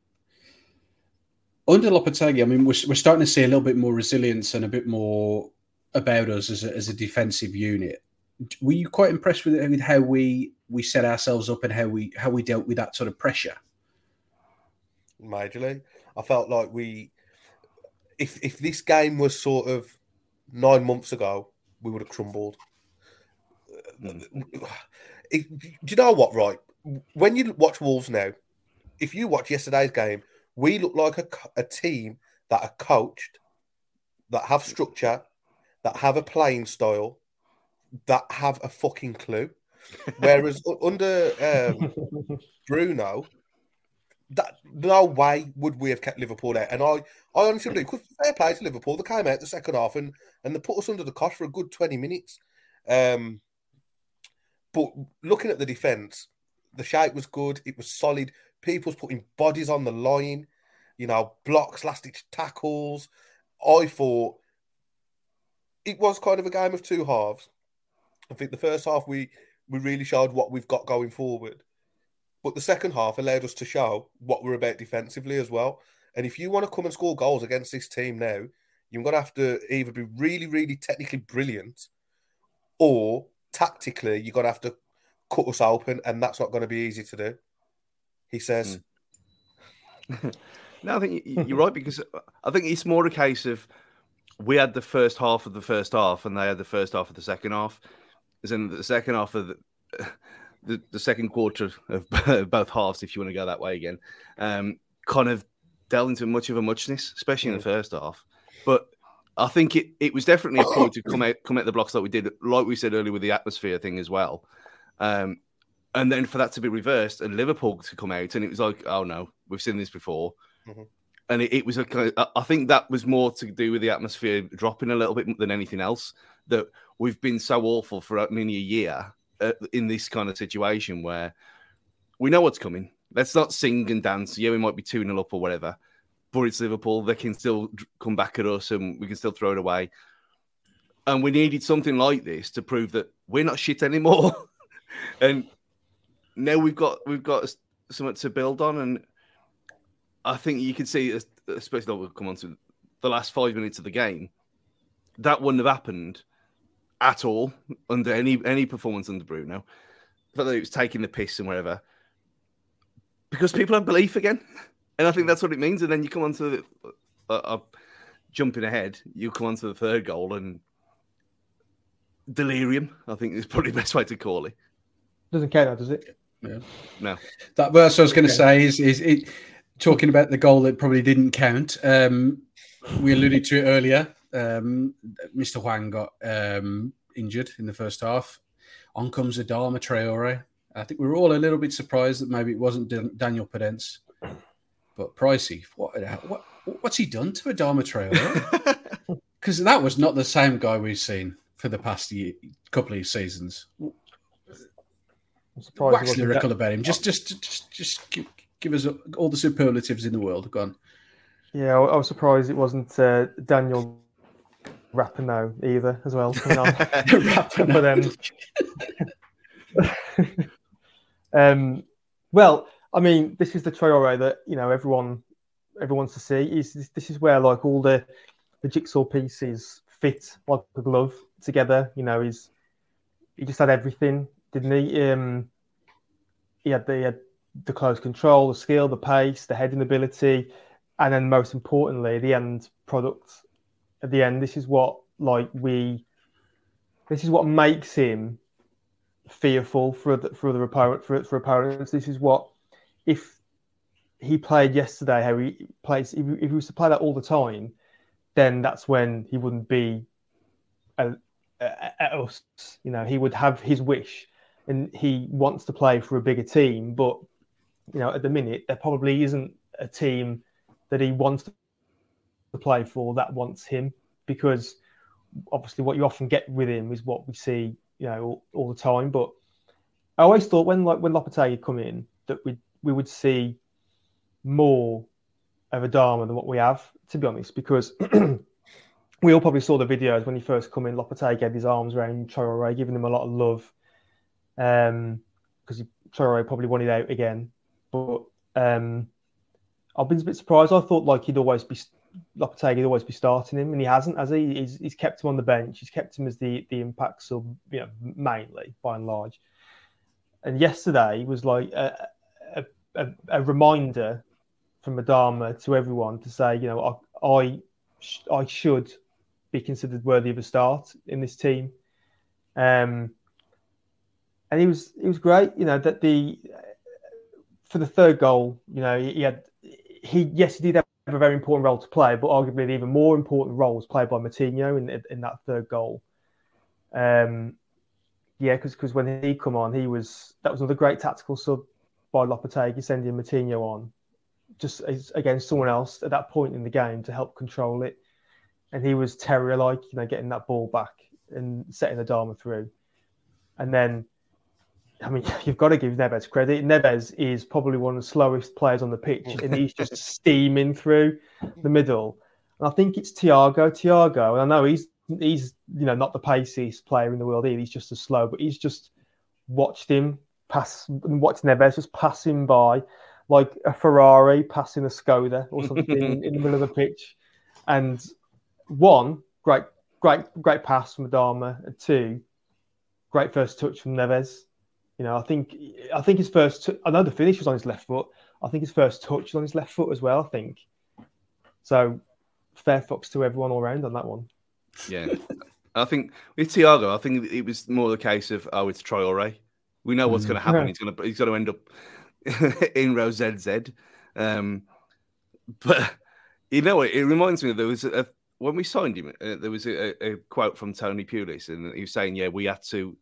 Under Lopetegui, I mean, we're, we're starting to see a little bit more resilience and a bit more about us as a, as a defensive unit. Were you quite impressed with, with how we we set ourselves up and how we how we dealt with that sort of pressure? Majorly, I felt like we if if this game was sort of nine months ago, we would have crumbled. Mm. It, do you know what? Right, when you watch Wolves now, if you watch yesterday's game, we look like a, a team that are coached, that have structure, that have a playing style, that have a fucking clue. Whereas under um, Bruno, that no way would we have kept Liverpool out. And I, I honestly believe because fair play to Liverpool, they came out the second half and and they put us under the cosh for a good twenty minutes. Um, but looking at the defense, the shape was good. It was solid. People's putting bodies on the line. You know, blocks, last ditch tackles. I thought it was kind of a game of two halves. I think the first half we we really showed what we've got going forward. But the second half allowed us to show what we're about defensively as well. And if you want to come and score goals against this team now, you're going to have to either be really, really technically brilliant or tactically, you're going to have to cut us open. And that's not going to be easy to do, he says. Mm. no, I think you're right because I think it's more a case of we had the first half of the first half and they had the first half of the second half. As in the second half of the the, the second quarter of both halves, if you want to go that way again, um, kind of delved into much of a muchness, especially in the mm. first half. But I think it, it was definitely a point to come out come at the blocks like we did, like we said earlier with the atmosphere thing as well. Um, and then for that to be reversed and Liverpool to come out, and it was like, oh no, we've seen this before. Mhm. And it, it was a kind of, I think that was more to do with the atmosphere dropping a little bit than anything else. That we've been so awful for nearly a year uh, in this kind of situation where we know what's coming. Let's not sing and dance. Yeah, we might be 2 0 up or whatever, but it's Liverpool. They can still come back at us and we can still throw it away. And we needed something like this to prove that we're not shit anymore. and now we've got we've got something to build on. And I think you can see, es- especially we'll come on to the last five minutes of the game, that wouldn't have happened at all under any any performance under Bruno. Whether it was taking the piss and whatever, because people have belief again, and I think that's what it means. And then you come on to the, uh, uh, jumping ahead, you come on to the third goal and delirium. I think is probably the best way to call it. Doesn't count, does it? No, That verse I was going to say is is it talking about the goal that probably didn't count. Um, we alluded to it earlier. Um, Mr. Hwang got um, injured in the first half. On comes Adama Traore. I think we were all a little bit surprised that maybe it wasn't Dan- Daniel Podence, but Pricey. What, what what's he done to Adama Traore? Because that was not the same guy we've seen for the past year, couple of seasons. I'm surprised. Wax lyrical that- about him. Just, just, just, just give, give us all the superlatives in the world. Gone. Yeah, I I was surprised it wasn't uh, Daniel Rapinoe either as well. but um, um, well, I mean, this is the Traore that you know everyone everyone wants to see. Is this, this is where like all the the jigsaw pieces fit like a glove together. You know, he's he just had everything, didn't he? Um, he had the he had the close control, the skill, the pace, the heading ability, and then most importantly, the end product. At the end, this is what like we. This is what makes him fearful for the, for the opponent for, for opponents. This is what if he played yesterday, how he plays. If, if he was to play that all the time, then that's when he wouldn't be at, at us. You know, he would have his wish, and he wants to play for a bigger team. But you know, at the minute, there probably isn't a team that he wants to play for that wants him because obviously what you often get with him is what we see, you know, all, all the time. But I always thought when like when Lopetegui come in that we we would see more of Adama than what we have, to be honest, because we all probably saw the videos when he first come in. Lopetegui had his arms around Traore, giving him a lot of love, um, because Traore probably wanted out again. But um, I've been a bit surprised. I thought like he'd always be Lopetegui'd always be starting him, and he hasn't, has he? He's, he's kept him on the bench. He's kept him as the the impact sub, you know, mainly by and large. And yesterday was like a, a, a, a reminder from Adama to everyone to say, you know, I I, sh- I should be considered worthy of a start in this team. Um, and he was he was great. You know that the for the third goal, you know, he, he had he yes he did have a very important role to play, but arguably the even more important role was played by Moutinho in in that third goal. Um, yeah, because because when he come on, he was that was another great tactical sub by Lopetegui sending Moutinho on, just against someone else at that point in the game to help control it, and he was terrier like, you know, getting that ball back and setting the Adama through, and then. I mean, you've got to give Neves credit. Neves is probably one of the slowest players on the pitch, and he's just steaming through the middle. And I think it's Thiago. Thiago, and I know he's he's you know not the paciest player in the world either. He's just as slow, but he's just watched him pass, and watched Neves just passing by like a Ferrari passing a Skoda or something in, in the middle of the pitch. And one great, great, great pass from Adama. And two, great first touch from Neves. You know, I think I think his first. T- I know the finish was on his left foot. I think his first touch was on his left foot as well. I think. So, fair fucks to everyone all round on that one. Yeah, I think with Thiago, I think it was more the case of oh, it's Traore. We know what's going to happen. He's going to he's going to end up in row ZZ. Um, but you know, what? it reminds me. There was a, when we signed him. Uh, there was a, a quote from Tony Pulis, and he was saying, "Yeah, we had to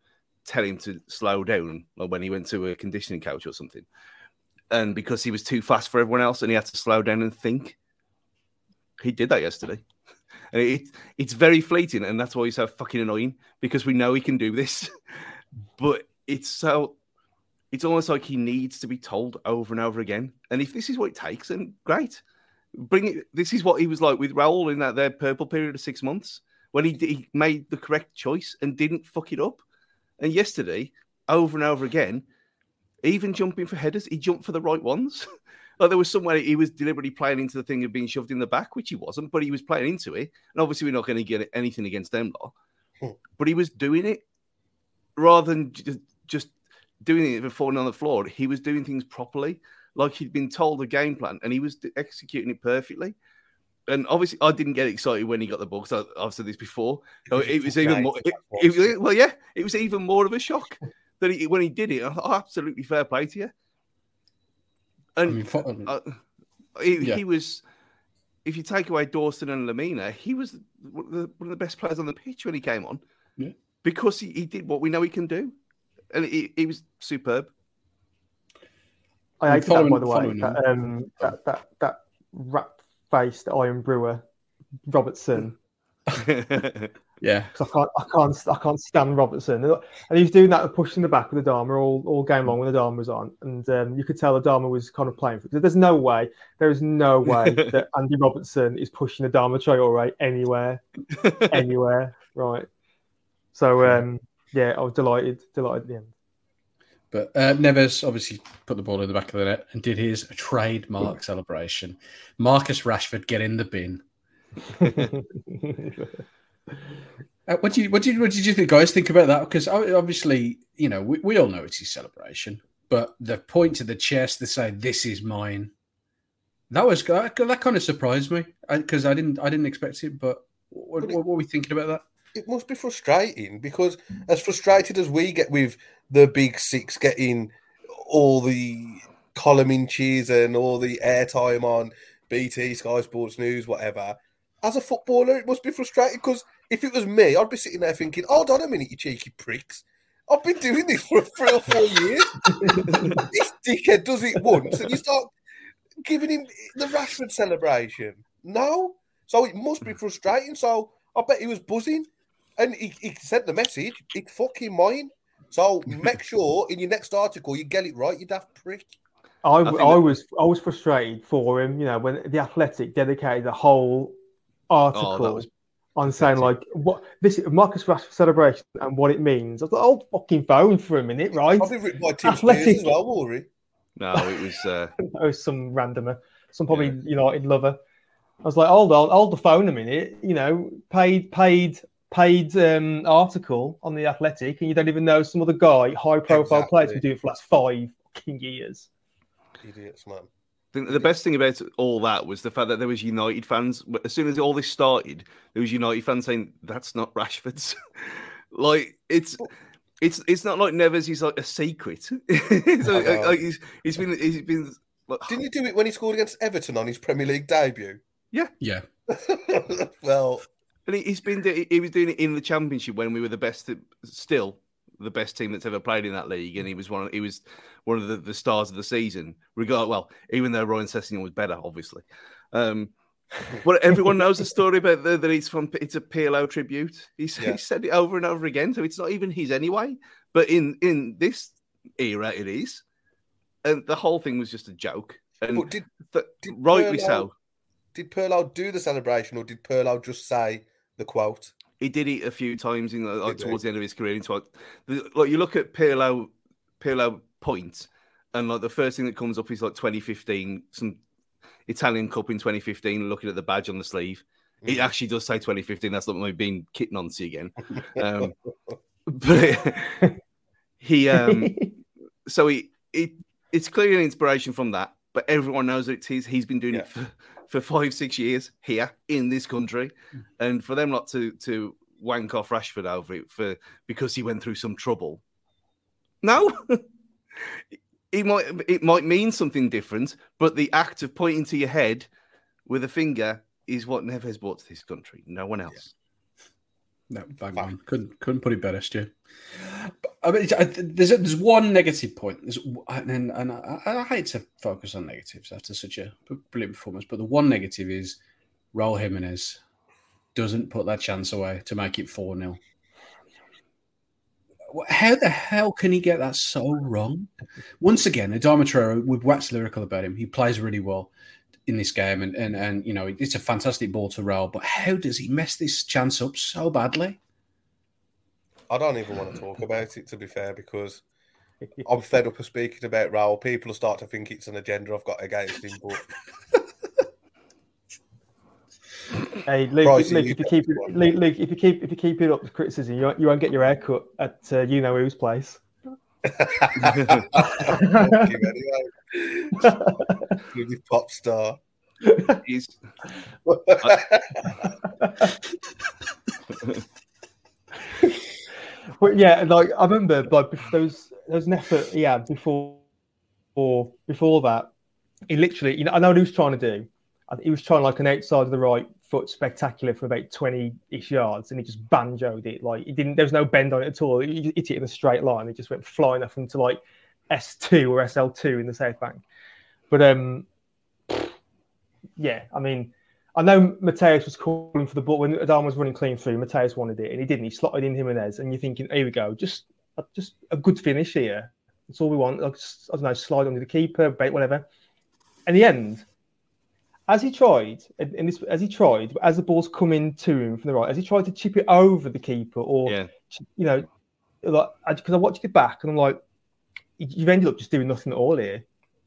tell him to slow down, like when he went to a conditioning coach or something. And because he was too fast for everyone else, and he had to slow down and think. He did that yesterday. And it, it's very fleeting, and that's why he's so fucking annoying because we know he can do this, but it's so it's almost like he needs to be told over and over again. And if this is what it takes, then great. Bring it. This is what he was like with Raul in that their purple period of six months when he, he made the correct choice and didn't fuck it up. And yesterday, over and over again, even jumping for headers, he jumped for the right ones. like there was somewhere he was deliberately playing into the thing of being shoved in the back, which he wasn't, but he was playing into it. And obviously, we're not going to get anything against them, lot. Hmm. But he was doing it rather than just, just doing it and falling on the floor. He was doing things properly, like he'd been told a game plan, and he was executing it perfectly. And obviously, I didn't get excited when he got the ball because I've said this before. So it was even more. It, it, well, yeah, it was even more of a shock that he, when he did it. I thought, oh, absolutely fair play to you. And I mean, for- uh, he, Yeah. he was. If you take away Dawson and Lemina, he was one of, the, one of the best players on the pitch when he came on. Yeah. Because he, he did what we know he can do, and he, he was superb. I And hated that, by the way. That, um, that, that, that rat-faced Iron Brewer, Robertson. yeah, Because I can't, I can't, I can't stand Robertson. And he was doing that, pushing the back of the Adama all, all game long when the Adama was on, and um, you could tell the Adama was kind of playing for it. There's no way, there is no way that Andy Robertson is pushing the Adama Traore anywhere, anywhere, right? So um, yeah, I was delighted, delighted at the end. But uh, Neves obviously put the ball in the back of the net and did his trademark celebration. Marcus Rashford get in the bin. Uh, what do you what did what did you think, guys think about that? Because obviously, you know, we, we all know it's his celebration, but the point to the chest to say this is mine, that was that, that kind of surprised me because I, didn't I didn't expect it. But what, what were we thinking about that? it must be frustrating because as frustrated as we get with the big six getting all the column inches and all the airtime on BT, Sky Sports News, whatever, as a footballer, it must be frustrating because if it was me, I'd be sitting there thinking, hold on a minute, you cheeky pricks. I've been doing this for three or four years. this dickhead does it once and you start giving him the Rashford celebration. No. So it must be frustrating. So I bet he was buzzing. And he, he sent the message, it's fucking mine. So make sure in your next article you get it right, you daft prick. I, think I that- was I was frustrated for him. You know, when the Athletic dedicated a whole article Oh, was on saying like what this Marcus Rashford celebration and what it means. I was like, hold fucking phone for a minute, right? I've been written by Tim Athletic. Spiers as well, Rory. No, it was. Uh, That was some randomer, some probably United lover. I was like, hold on, hold the phone a minute. You know, paid, paid, paid um, article on the Athletic, and you don't even know some other guy, high profile players, who Exactly. do it for the last five fucking years. Idiots, man. the, the best thing about all that was the fact that there was United fans. As soon as all this started, there was United fans saying that's not Rashford's. like it's. It's it's not like Neves. He's like a secret. It's like- know. like he's, he's been he's been like, Didn't you do it when he scored against Everton on his Premier League debut? Yeah, yeah, well, And he, he's been do- he was doing it in the championship when we were the best, still the best team that's ever played in that league, and he was one. Of, he was one of the, the stars of the season. Regard well, even though Ryan Sessegnon was better, obviously. Um, but everyone knows the story about the, that it's from it's a Pirlo tribute. He's, Yeah. he said it over and over again, so it's not even his anyway. But in in this era, it is, and the whole thing was just a joke. And but did th- did rightly Pirlo- so. did Pirlo do the celebration or did Pirlo just say the quote? he did it a few times in like towards the end of his career. Into like, the- like you look at Pirlo, Pirlo points, and like the first thing that comes up is like 2015, some Italian Cup in 2015. Looking at the badge on the sleeve, it actually does say 2015. That's not me being kitten on to you again. Um, but he, um, so he, it, it's clearly an inspiration from that. But everyone knows that it's his. He's been doing it for, for five, six years here in this country, mm. and for them not to to wank off Rashford over it for because he went through some trouble. No, it might it might mean something different, but the act of pointing to your head with a finger is what Neves brought to this country. No one else. No, bang on. Couldn't couldn't put it better, Stu. I mean, there's there's one negative point, there's, and, and I, I, hate to focus on negatives after such a brilliant performance, but the one negative is Raul Jimenez doesn't put that chance away to make it four 0 How the hell can he get that so wrong? Once again, Adama Traore, we've waxed lyrical about him. He plays really well in this game, and and and you know it's a fantastic ball to roll. But how does he mess this chance up so badly? I don't even want to talk about it, to be fair, because I'm fed up of speaking about Raul. People start to think it's an agenda I've got against him. But hey, Luke, Luke, if you keep it, Luke, Luke, if you keep if you keep it up with criticism, you won't, you won't get your hair cut at uh, you know whose place. Anyway, pop star. He's. but yeah, like I remember, like there was there was an effort he had before, or before that. He literally, you know, I know what he was trying to do. He was trying like an outside of the right foot spectacular for about twenty ish yards, and he just banjoed it. Like he didn't. There was no bend on it at all. He hit it in a straight line. It just went flying off into like S two or SL two in the South Bank. But um, yeah, I mean, I know Matheus was calling for the ball when Adam was running clean through. Matheus wanted it, and he didn't. He slotted in Jimenez, and you're thinking, here we go, just just a good finish here. That's all we want. Like, I don't know, slide under the keeper, bait, whatever. In the end, as he tried, and this, as he tried, as the ball's coming to him from the right, as he tried to chip it over the keeper, or yeah. you know, like because I watched it back, and I'm like, you've ended up just doing nothing at all here.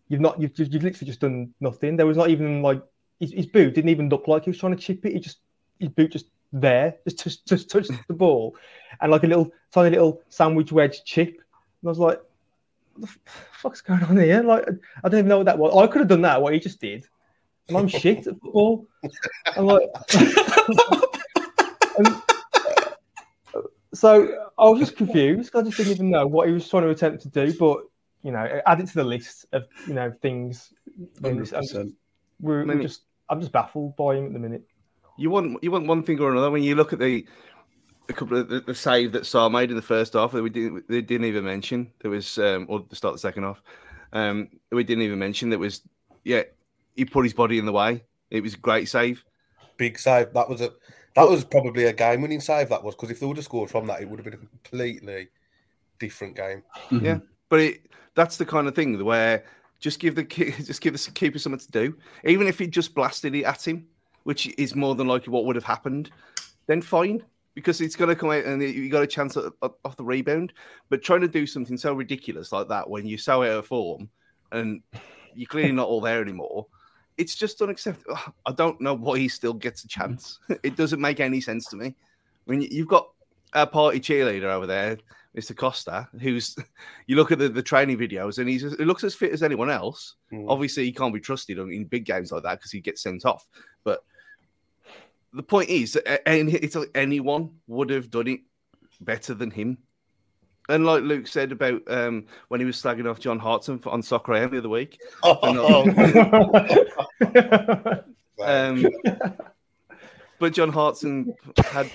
You've not, you've, just, you've literally just done nothing. There was not even like his, his, boot didn't even look like he was trying to chip it. He just his boot just there, just just, just touched the ball, and like a little tiny little sandwich wedge chip. And I was like, "What the fuck's going on here?" Like I don't even know what that was. I could have done that. What he just did, I'm shit at football. I'm like, and, so I was just confused. I just didn't even know what he was trying to attempt to do, but you know, add it to the list of you know things. We're, we're just I'm just baffled by him at the minute. You want you want one thing or another when you look at the a couple of the, the save that Sá made in the first half that we didn't they didn't even mention. There was um, or the start of the second half. Um, we didn't even mention that was yeah he put his body in the way. It was a great save. Big save. That was a that was probably a game winning save. That was because if they would have scored from that, it would have been a completely different game. Mm-hmm. Yeah, but it, that's the kind of thing where just give the just give the keeper something to do. Even if he just blasted it at him, which is more than likely what would have happened, then fine because it's going to come out and you got a chance off the rebound. But trying to do something so ridiculous like that when you're so out of form and you're clearly not all there anymore, it's just unacceptable. I don't know why he still gets a chance. It doesn't make any sense to me. When you've got a party cheerleader over there Mr. Costa, who's you look at the, the training videos and he's he looks as fit as anyone else. Mm. Obviously, he can't be trusted in big games like that because he gets sent off. But the point is, it's like anyone would have done it better than him. And like Luke said about um, when he was slagging off John Hartson on Soccer AM the other week. Oh. um, but John Hartson had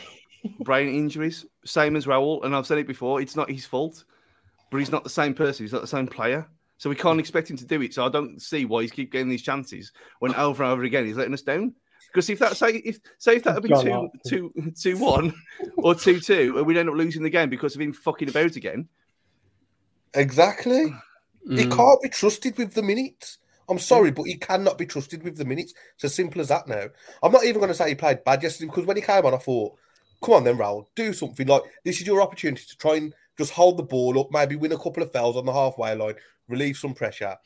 brain injuries, same as Raul. And I've said it before, it's not his fault, but he's not the same person. He's not the same player. So we can't expect him to do it. So I don't see why he's keep getting these chances when over and over again he's letting us down. Because if that say if say if that had been two, two, two one or two two, and we'd end up losing the game because of him fucking about again. Exactly. Mm. He can't be trusted with the minutes. I'm sorry, but he cannot be trusted with the minutes. It's as simple as that now. I'm not even going to say he played bad yesterday because when he came on, I thought come on then, Raul, do something. Like this is your opportunity to try and just hold the ball up, maybe win a couple of fouls on the halfway line, relieve some pressure.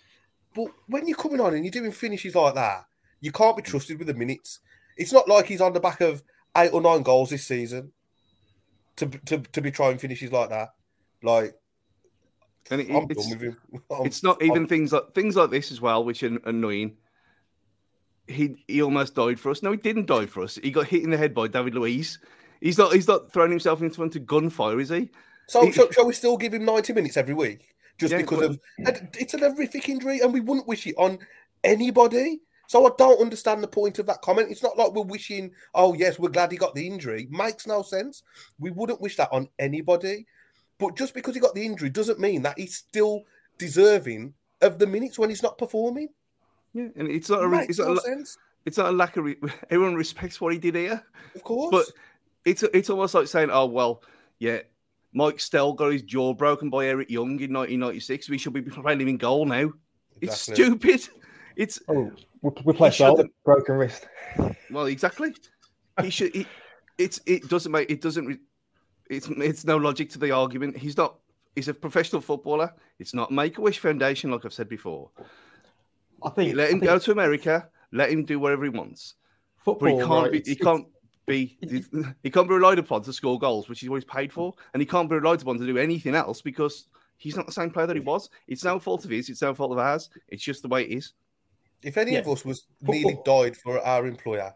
But when you're coming on and you're doing finishes like that, you can't be trusted with the minutes. It's not like he's on the back of eight or nine goals this season to to, to be trying finishes like that. Like, and it, it's, it's, not even I'm, things like things like this as well, which are annoying. He he almost died for us. No, he didn't die for us. He got hit in the head by David Luiz He's not. He's not throwing himself into front of gunfire, is he? So, he, shall, shall we still give him ninety minutes every week just yeah, because of? It's an horrific injury, and we wouldn't wish it on anybody. So I don't understand the point of that comment. It's not like we're wishing, oh yes, we're glad he got the injury. Makes no sense. We wouldn't wish that on anybody. But just because he got the injury doesn't mean that he's still deserving of the minutes when he's not performing. Yeah, and it's not a, it's not no a, sense. it's not a lack of re- everyone respects what he did here, Of course. but it's it's almost like saying, oh well, yeah, Mike Stowell got his jaw broken by Eric Young in 1996. We should be playing him in goal now. It's stupid. It's Oh, we, we play broken wrist. well, exactly. He should. He, it's it doesn't make it doesn't. It's it's no logic to the argument. He's not. He's a professional footballer. It's not Make a Wish Foundation, like I've said before. I think Let him think go to America. Let him do whatever he wants. football. But he can't right, be. He it's- can't be. He can't be relied upon to score goals, which is what he's paid for, and he can't be relied upon to do anything else because he's not the same player that he was. It's no fault of his. It's no fault of ours. It's just the way it is. If any of us was nearly died for our employer,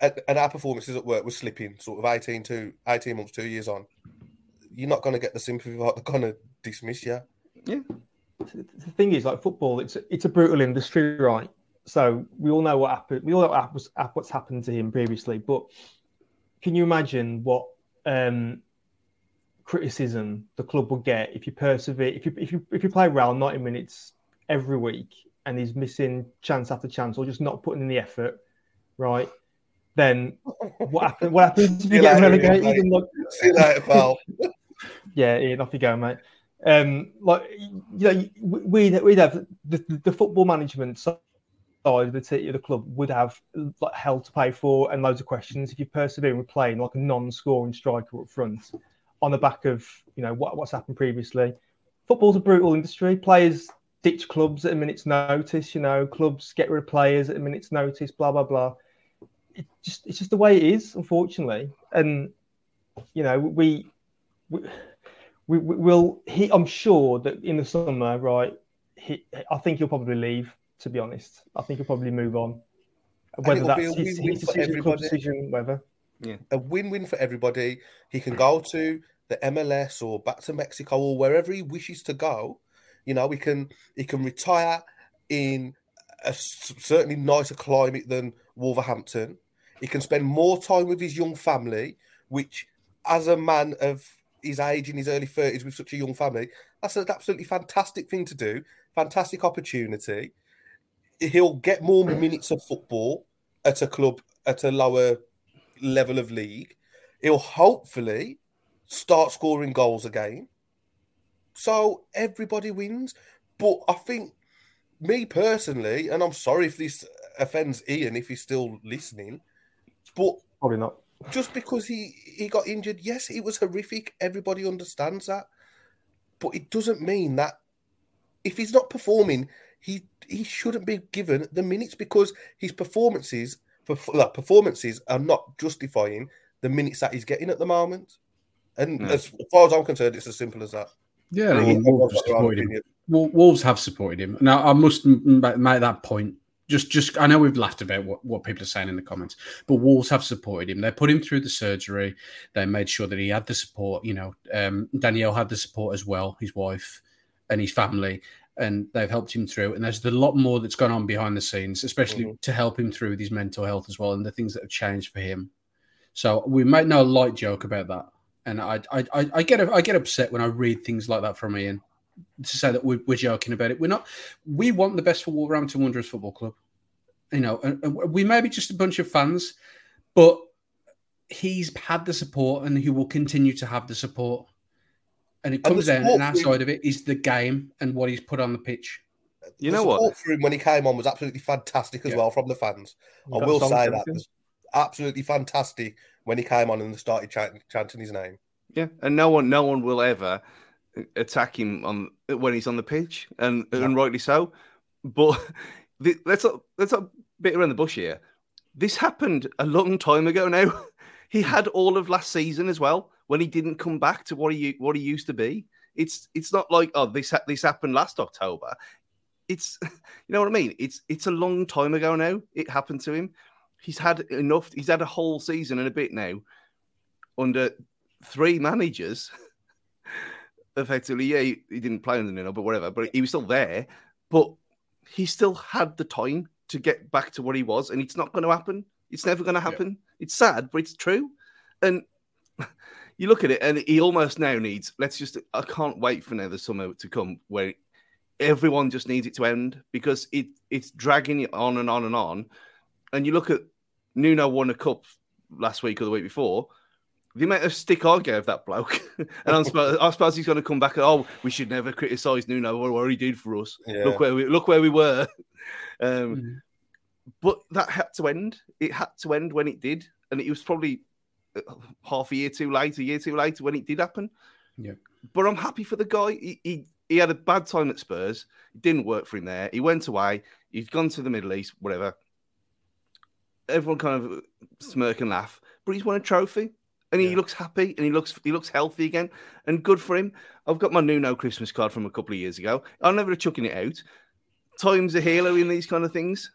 and, and our performances at work were slipping, sort of 18 to 18 months, two years on, you're not going to get the sympathy. They're going to dismiss you. Yeah. The thing is, like football, it's it's a brutal industry, right? So we all know what happened. We all know what happens, what's happened to him previously. But can you imagine what um, criticism the club will get if you persevere? If you if you if you play well ninety minutes every week and he's missing chance after chance or just not putting in the effort, right? Then what happens? What happens if you get relegated? mate. And like, See you later, pal. yeah, Ian, off you go, mate. Um, like you know, we we'd, we'd have the, the football management side of the t- of the club would have like hell to pay for and loads of questions if you persevere with playing like a non-scoring striker up front on the back of you know what, what's happened previously. Football's a brutal industry. Players ditch clubs at a minute's notice. You know, clubs get rid of players at a minute's notice. Blah blah blah. It just it's just the way it is, unfortunately. And you know, we we, we we- will. He, I'm sure that in the summer, right? He, I think he'll probably leave. To be honest, I think he'll probably move on. Whether it'll that's his, win-win his for decision, club everybody. decision, whatever. a win-win for everybody. He can go to the MLS or back to Mexico or wherever he wishes to go. You know, he can he can retire in a certainly nicer climate than Wolverhampton. He can spend more time with his young family, which, as a man of his age in his early thirties with such a young family, that's an absolutely fantastic thing to do. Fantastic opportunity. He'll get more minutes of football at a club at a lower level of league. He'll hopefully start scoring goals again. So everybody wins. But I think me personally, and I'm sorry if this offends Ian if he's still listening, but Probably not. just because he he got injured, yes, it was horrific. Everybody understands that, but it doesn't mean that if he's not performing, he he shouldn't be given the minutes because his performances perf- performances are not justifying the minutes that he's getting at the moment. And No. as far as I'm concerned, it's as simple as that. Yeah, well, Wolves have got their own supported him. Wolves have supported him. Now, I must make that point. Just, just, I know we've laughed about what, what people are saying in the comments, but Wolves have supported him. They put him through the surgery. They made sure that he had the support. You know, um, Danielle had the support as well, his wife and his family, and they've helped him through. And there's a lot more that's gone on behind the scenes, especially Mhm. to help him through with his mental health as well, and the things that have changed for him. So we make no light joke about that. And I, I, I, I get, I get upset when I read things like that from Ian to say that we're, we're joking about it. We're not. We want the best for Wolverhampton Wanderers Football Club. You know, and, and we may be just a bunch of fans, but he's had the support and he will continue to have the support. And it And the comes down, support and our side of it is the game and what he's put on the pitch. You The know what? support for him when he came on was absolutely fantastic as Yeah. well from the fans. I will say that everything. it was absolutely fantastic when he came on and started chanting, chanting his name. Yeah, and no one, no one will ever attack him on when he's on the pitch, and and rightly so. But the, let's not let's not bit around the bush here. This happened a long time ago now. he had all of last season as well when he didn't come back to what he what he used to be. It's it's not like oh this ha- this happened last October. It's you know what I mean. It's it's a long time ago now. It happened to him. He's had enough. He's had a whole season and a bit now under three managers. Effectively, yeah, he, he didn't play under Nuno, but whatever. But he was still there. But he still had the time to get back to what he was, and it's not going to happen. It's never going to happen. It's sad, but it's true. And you look at it, and he almost now needs. Let's just. I can't wait for now the summer to come where everyone just needs it to end because it it's dragging it on and on and on. And you look at Nuno won a cup last week or the week before. The amount of stick I gave that bloke, and I suppose, I suppose he's going to come back. And, oh, we should never criticise Nuno or what he did for us. Yeah. Look where we look where we were. Um, Mhm. But that had to end. It had to end when it did, and it was probably uh, half a year too late, a year too late when it did happen. Yeah. But I'm happy for the guy. He, he he had a bad time at Spurs. It didn't work for him there. He went away. He's gone to the Middle East, whatever. Everyone kind of smirk and laugh, but he's won a trophy, and he Yeah. looks happy and he looks he looks healthy again, and good for him. I've got my Nuno Christmas card from a couple of years ago. I'm never chucking it out. Time's a hero in these kind of things.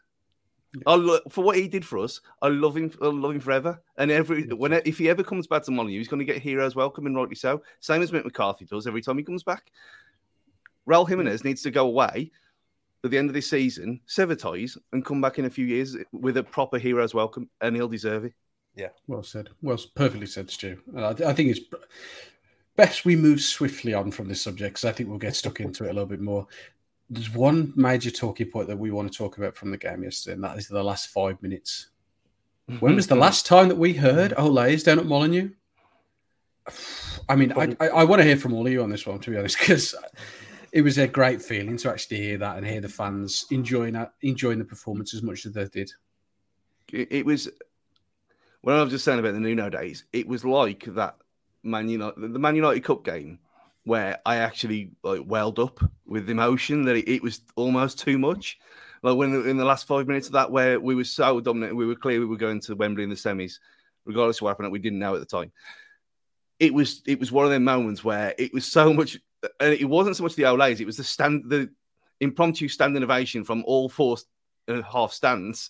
I lo- for what he did for us. I love him. I love him forever. And every when if he ever comes back to Molineux, he's going to get heroes welcome, and rightly so. Same as Mick McCarthy does every time he comes back. Raul Jimenez needs to go away at the end of this season, sever ties, and come back in a few years with a proper heroes welcome, and he'll deserve it. Yeah, well said. Well, perfectly said, Stu. And I, I think it's best we move swiftly on from this subject because I think we'll get stuck into it a little bit more. There's one major talking point that we want to talk about from the game yesterday, and that is the last five minutes. Mm-hmm. When was the last time that we heard oh, Olays down at Molineux? I mean, I, I, I want to hear from all of you on this one, to be honest, because it was a great feeling to actually hear that and hear the fans enjoying that, enjoying the performance as much as they did. it, was when I was just saying about the Nuno days, it was like that Man United, the Man United Cup game, where I actually like welled up with emotion that it, it was almost too much. Like when in the last five minutes of that, where we were so dominant, we were clear we were going to Wembley in the semis, regardless of what happened. We didn't know at the time. It was it was one of them moments where it was so much, and it wasn't so much the Olays, it was the stand the impromptu stand innovation from all four a uh, half stands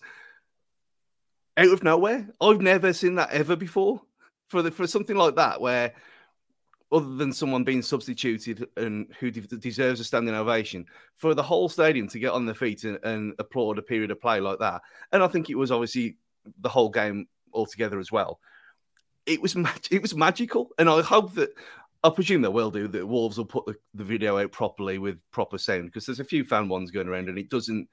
out of nowhere. I've never seen that ever before for the for something like that where other than someone being substituted and who de- deserves a standing ovation for the whole stadium to get on their feet and, and applaud a period of play like that. And I think it was obviously the whole game altogether as well. It was mag- it was magical, and I hope that I presume they will do that. Wolves will put the, the video out properly with proper sound because there's a few fan ones going around, and it doesn't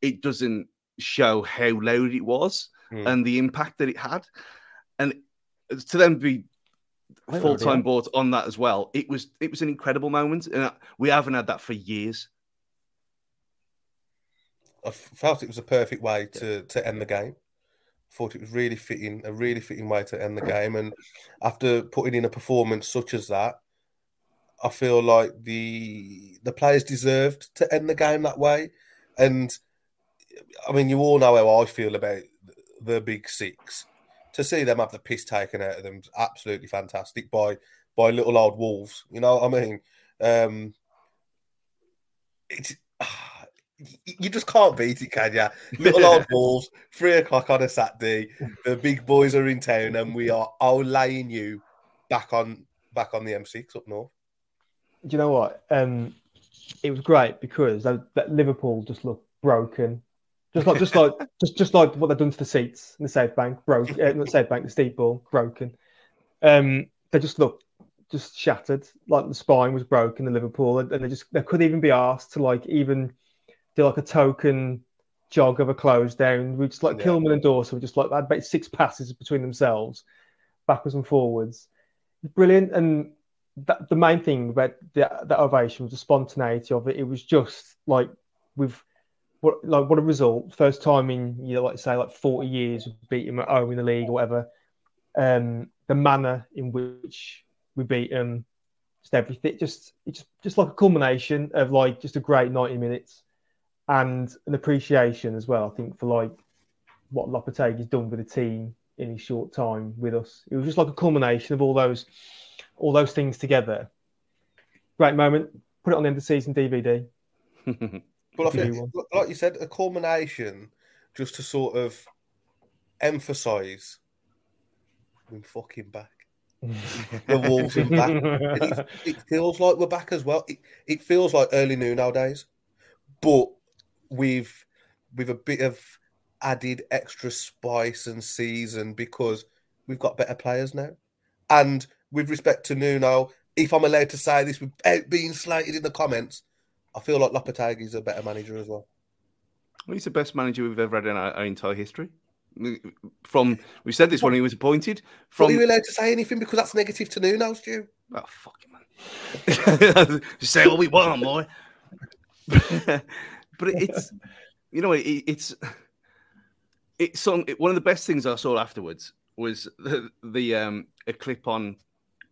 it doesn't show how loud it was Mm. and the impact that it had, and to them be full time board on that as well. It was it was an incredible moment, and we haven't had that for years. I felt it was a perfect way to to end the game. Thought it was really fitting, a really fitting way to end the game. And after putting in a performance such as that, I feel like the the players deserved to end the game that way. And I mean, you all know how I feel about the big six. To see them have the piss taken out of them is absolutely fantastic by by little old wolves. You know what I mean? Um, it's you just can't beat it, can you? Little old wolves, three o'clock on a Saturday. The big boys are in town, and we are all laying you back on back on the M6 up north. Do you know what? Um, it was great because that, that Liverpool just looked broken, just like just like just just like what they've done to the seats in the safe bank, broke. Uh, not safe bank, the Steve Bull broken. Um, they just looked just shattered, like the spine was broken. The Liverpool, and, and they just they couldn't even be asked to like even do like a token jog of a close down. We just like Yeah. Kilman and Dawson were just like had about six passes between themselves, backwards and forwards. Brilliant. And that, the main thing about the, that ovation was the spontaneity of it. It was just like with what like what a result. First time in you know, like say like 40 years we beat him at home in the league or whatever. Um the manner in which we beat him, just everything, just it's just just like a culmination of like just a great 90 minutes and an appreciation as well, I think, for like what Lopetegui's done with the team in his short time with us. It was just like a culmination of all those all those things together. Great moment. Put it on the end of season DVD. But I If you do think, like you said, a culmination just to sort of emphasise we're fucking back. The Wolves are back. It, it feels like we're back as well. It, it feels like early Nuno nowadays, but with with a bit of added extra spice and season because we've got better players now, and with respect to Nuno, if I'm allowed to say this without eh, being slated in the comments, I feel like Lopetegui's a better manager as well. well. He's the best manager we've ever had in our, our entire history. From we said this when he was appointed. From, Are you allowed to say anything because that's negative to Nuno, Stu? Oh fuck it, man! Say what we want, boy. but it's you know it, it's it's some one of the best things I saw afterwards was the, the um a clip on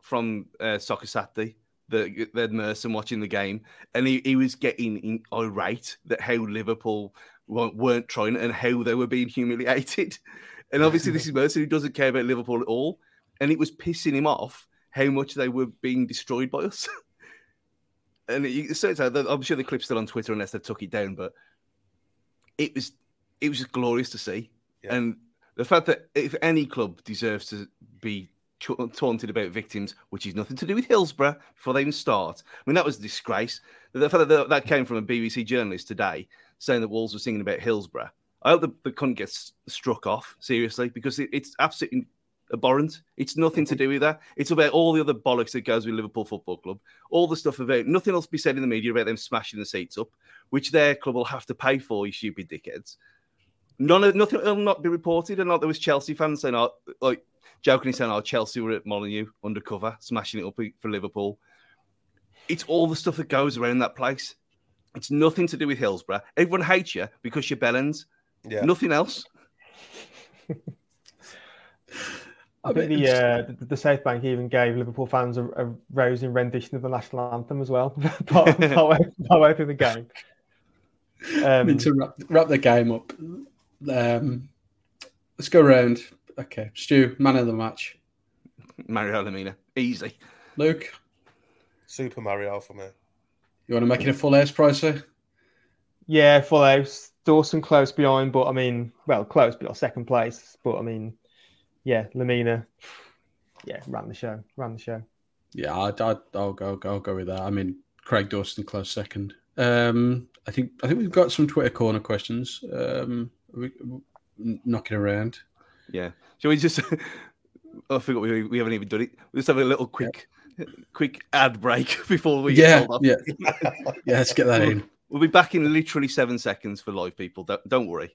from uh, Soccer Saturday the the Merson watching the game and he, he was getting irate that how Liverpool weren't, weren't trying and how they were being humiliated and obviously this is Merson who doesn't care about Liverpool at all and it was pissing him off how much they were being destroyed by us. and it, so it's, I'm sure the clip's still on Twitter unless they took it down, but it was it was just glorious to see. Yeah. And the fact that if any club deserves to be taunted about victims, which is nothing to do with Hillsborough before they even start, I mean that was a disgrace. The fact that that came from a BBC journalist today saying that Wolves were singing about Hillsborough. I hope the, the cunt gets struck off seriously because it, it's absolutely abhorrent. It's nothing to mm-hmm. do with that. It's about all the other bollocks that goes with Liverpool Football Club. All the stuff about nothing else to be said in the media about them smashing the seats up, which their club will have to pay for. You stupid dickheads. None of nothing will not be reported. And like there was Chelsea fans saying, oh, like jokingly saying, "Oh, Chelsea were at Molineux undercover, smashing it up for Liverpool." It's all the stuff that goes around that place. It's nothing to do with Hillsborough. Everyone hates you because you're Bellends. Yeah. Nothing else. I think the, uh, the the South Bank even gave Liverpool fans a, a rousing rendition of the national anthem as well, part, part, way, part way through the game. I mean, Um, to wrap, wrap the game up, um, let's go around. Okay, Stu, man of the match. Mario Lemina, easy. Luke, Super Mario for me. you want to make it a full house pricer? yeah, full house. Dawson close behind, but I mean, well, close, but not second place. But I mean, yeah, Lemina, yeah, ran the show, ran the show. Yeah, I'd, I'd, I'll go. I'll go with that. I mean, Craig Dawson close second. Um, I think I think we've got some Twitter corner questions. Um, we, we- knocking around. Yeah. Shall we just? I forgot we, we haven't even done it. We'll just have a little quick, quick ad break before we. Yeah, yeah, yeah. Let's get that in. We'll be back in literally seven seconds for live people. Don't, don't worry.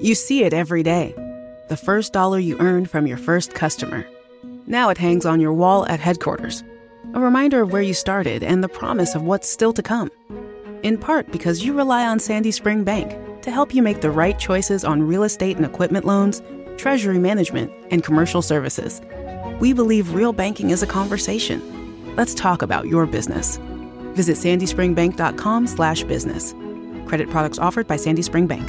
You see it every day. The first dollar you earned from your first customer. Now it hangs on your wall at headquarters. A reminder of where you started and the promise of what's still to come. In part because you rely on Sandy Spring Bank to help you make the right choices on real estate and equipment loans, treasury management, and commercial services. We believe real banking is a conversation. Let's talk about your business. Visit sandyspringbank.com slash business. Credit products offered by Sandy Spring Bank.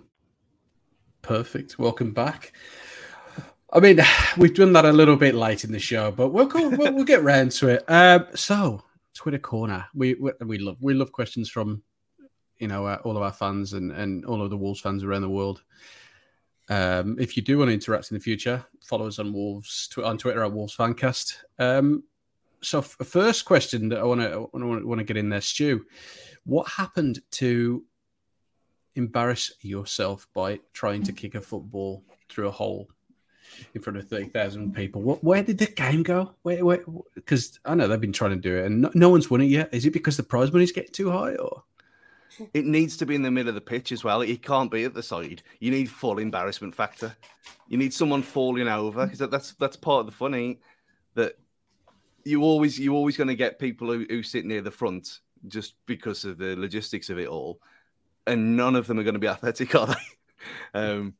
Perfect. Welcome back. I mean, we've done that a little bit late in the show, but we'll go, we'll, we'll get round to it. Um, so, Twitter corner, we, we we love we love questions from you know uh, all of our fans and and all of the Wolves fans around the world. Um, if you do want to interact in the future, follow us on Wolves tw- on Twitter at Wolves Fancast. Um, so, f- first question that I want to want to get in there, Stu. What happened to embarrass yourself by trying to kick a football through a hole in front of 30,000 people. What, where did the game go? Where, where, because I know they've been trying to do it and no, no one's won it yet. Is it because the prize money's getting too high or? it needs to be in the middle of the pitch as well. It can't be at the side. You need full embarrassment factor. You need someone falling over because that's that's part of the funny that you always you're always going to get people who, who sit near the front just because of the logistics of it all, and none of them are going to be athletic, are they? um,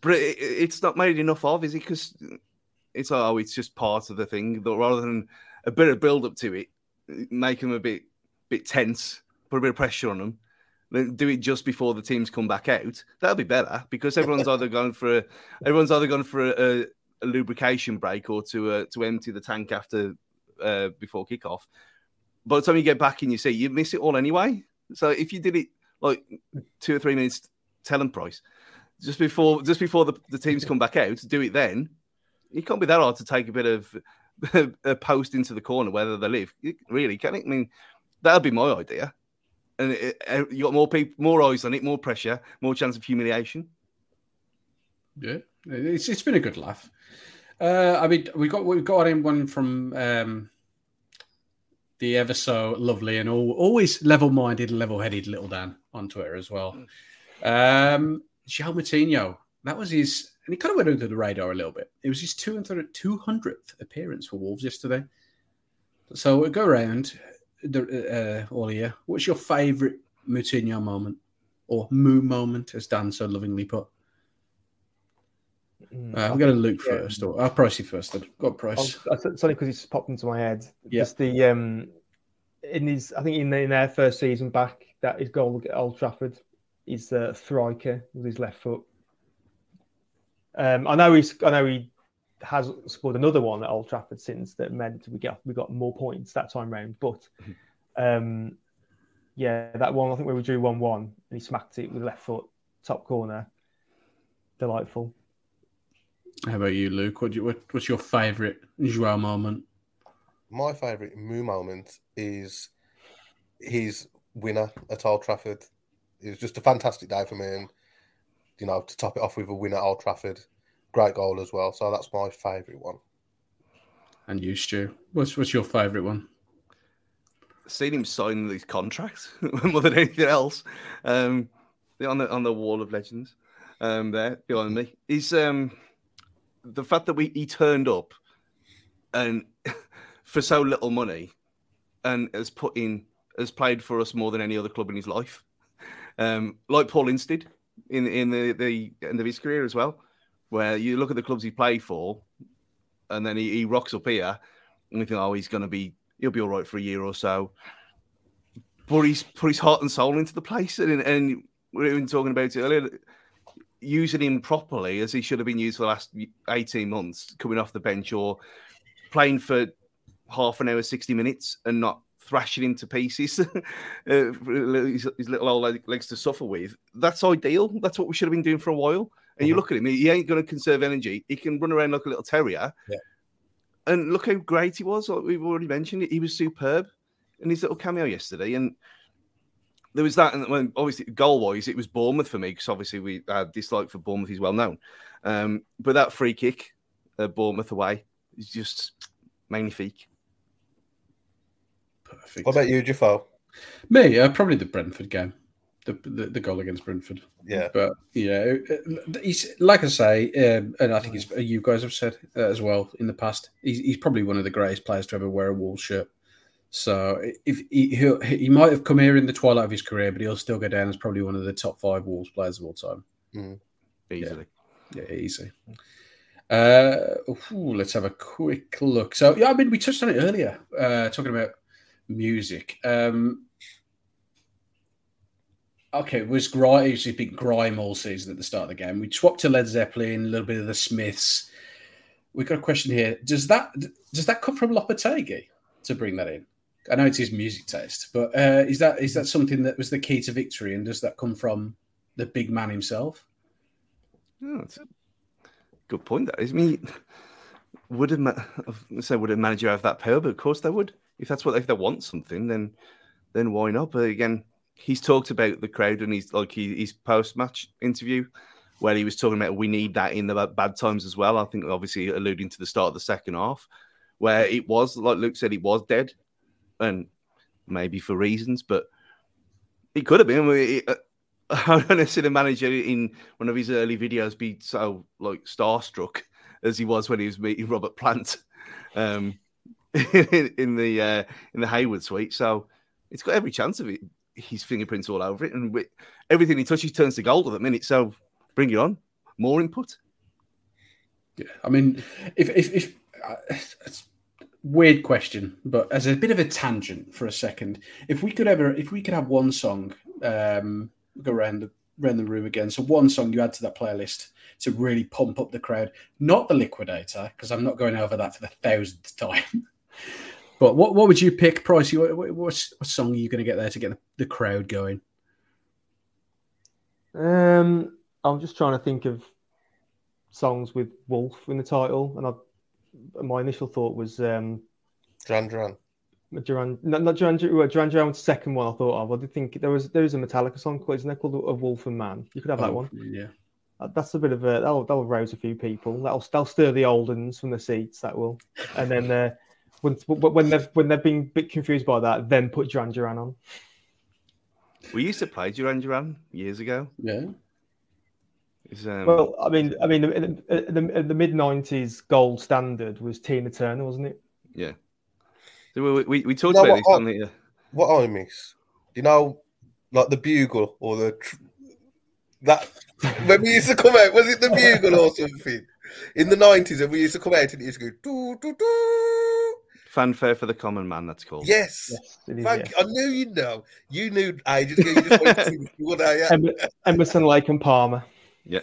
but it, it's not made enough of, is it? Because it's oh, it's just part of the thing. Rather than a bit of build up to it, make them a bit bit tense, put a bit of pressure on them. Then do it just before the teams come back out. That'll be better because everyone's either going for a, everyone's either going for a, a, a lubrication break or to uh, to empty the tank after uh, before kickoff. By the time you get back in your seat, you miss it all anyway. So if you did it like two or three minutes, tell them price just before just before the, the teams come back out, do it then. It can't be that hard to take a bit of a post into the corner whether they live. Really, can it? I mean, that'd be my idea. And it, it, you got more people, more eyes on it, more pressure, more chance of humiliation. Yeah, it's it's been a good laugh. Uh, I mean, we got we got in one from um, the ever so lovely and all, always level-minded, level-headed little Dan on Twitter as well. Um, João Moutinho, that was his, and he kind of went under the radar a little bit. It was his 200th, 200th appearance for Wolves yesterday. So we'll go around the, uh, all year. What's your favourite Moutinho moment or Moo moment, as Dan so lovingly put? Mm, uh, we're going to Luke yeah. first, or I'll price you first. Then got price. Oh, it's only because it's popped into my head. Yeah. Just the um, in his, I think in, in their first season back, that his goal at Old Trafford is uh, Thriker with his left foot. Um, I know he's, I know he has scored another one at Old Trafford since that meant we got we got more points that time round. But um, yeah, that one I think where we drew one one and he smacked it with left foot top corner. Delightful. How about you, Luke? What, you, what what's your favourite Joao moment? My favourite Moo moment is his winner at Old Trafford it was just a fantastic day for me, and you know to top it off with a win at Old Trafford, great goal as well. So that's my favourite one. And you, Stu, what's what's your favourite one? Seeing him sign these contracts more than anything else, um, on the on the wall of legends, um, there behind me, He's um, the fact that we he turned up and for so little money, and has put in has played for us more than any other club in his life um, like Paul Ince did in in the, the end of his career as well, where you look at the clubs he played for, and then he, he rocks up here, and you think, oh, he's going to be he'll be all right for a year or so. But he's put his heart and soul into the place, and and we were even talking about it earlier. Using him properly as he should have been used for the last eighteen months, coming off the bench or playing for half an hour, sixty minutes, and not thrashing him to pieces, uh, his, his, little old legs to suffer with. That's ideal. That's what we should have been doing for a while. And mm-hmm. you look at him; he ain't going to conserve energy. He can run around like a little terrier. Yeah. And look how great he was. Like we've already mentioned it. He was superb. And his little cameo yesterday, and there was that, and when obviously goal wise, it was Bournemouth for me because obviously we had dislike for Bournemouth. He's well known, um, but that free kick, uh, Bournemouth away, is just magnifique. Perfect. What about you, Jefoe? Me, uh, probably the Brentford game, the, the, the goal against Brentford. Yeah, but yeah, uh, he's like I say, um, and I think it's, uh, you guys have said uh, as well in the past. He's, he's probably one of the greatest players to ever wear a Wolves shirt. So if he he might have come here in the twilight of his career, but he'll still go down as probably one of the top five Wolves players of all time. Mm. Easily, yeah, yeah easy. Uh, ooh, let's have a quick look. So yeah, I mean, we touched on it earlier, uh, talking about music. Um, okay, it was grime. It was a big grime all season at the start of the game. We swapped to Led Zeppelin, a little bit of the Smiths. We got a question here. Does that does that come from Lopetegui to bring that in? I know it's his music taste, but uh, is that is that something that was the key to victory? And does that come from the big man himself? Oh, that's a good point. That is. I mean, would a say would a manager have that power? But of course they would if that's what if they want something, then then why not? But again, he's talked about the crowd and he's like he, his post match interview where he was talking about we need that in the bad times as well. I think obviously alluding to the start of the second half where it was like Luke said, it was dead, and maybe for reasons, but He could have been. We- uh, I've never seen a manager in one of his early videos be so like starstruck as he was when he was meeting Robert Plant um, in, the uh, in the Hayward suite. So it's got every chance of it. His fingerprints all over it, and everything he touches turns to gold at the minute. So bring it on, more input. Yeah, I mean, if if, if uh, it's weird question, but as a bit of a tangent for a second, if we could ever, if we could have one song, um, go around the around the room again. So one song you add to that playlist to really pump up the crowd, not the Liquidator, because I'm not going over that for the thousandth time. but what what would you pick, Pricey? What, what, what song are you going to get there to get the, the crowd going? Um, I'm just trying to think of songs with Wolf in the title, and I, my initial thought was um, Duran Duran. Duran, not, not Duran, Duran, Duran Duran was the second one I thought of. I did think there was there is a Metallica song called isn't there called Of Wolf and Man? You could have that Oh, one. Yeah. Uh, That's a bit of a that'll that'll rouse a few people. That'll that'll stir the old uns from the seats. That will, and then uh, when when they've when they've been a bit confused by that, then put Duran Duran on. We used to play Duran Duran years ago. Yeah. It's, um, Well, I mean, I mean, in the, in the, the mid '90s, gold standard was Tina Turner, wasn't it? yeah. So we, we, we talked No, about what, this I- on the. Uh, what I miss, you know, like the bugle or the tr- that when we used to come out, was it the bugle or something in the nineties? And we used to come out and it used to go doo, doo, doo. fanfare for the common man. That's called. Yes, it is, Thank yeah. I knew you'd know. You knew ages ago. You just wanted to would I? Yeah. Em- Emerson, Lake, and Palmer. Yeah.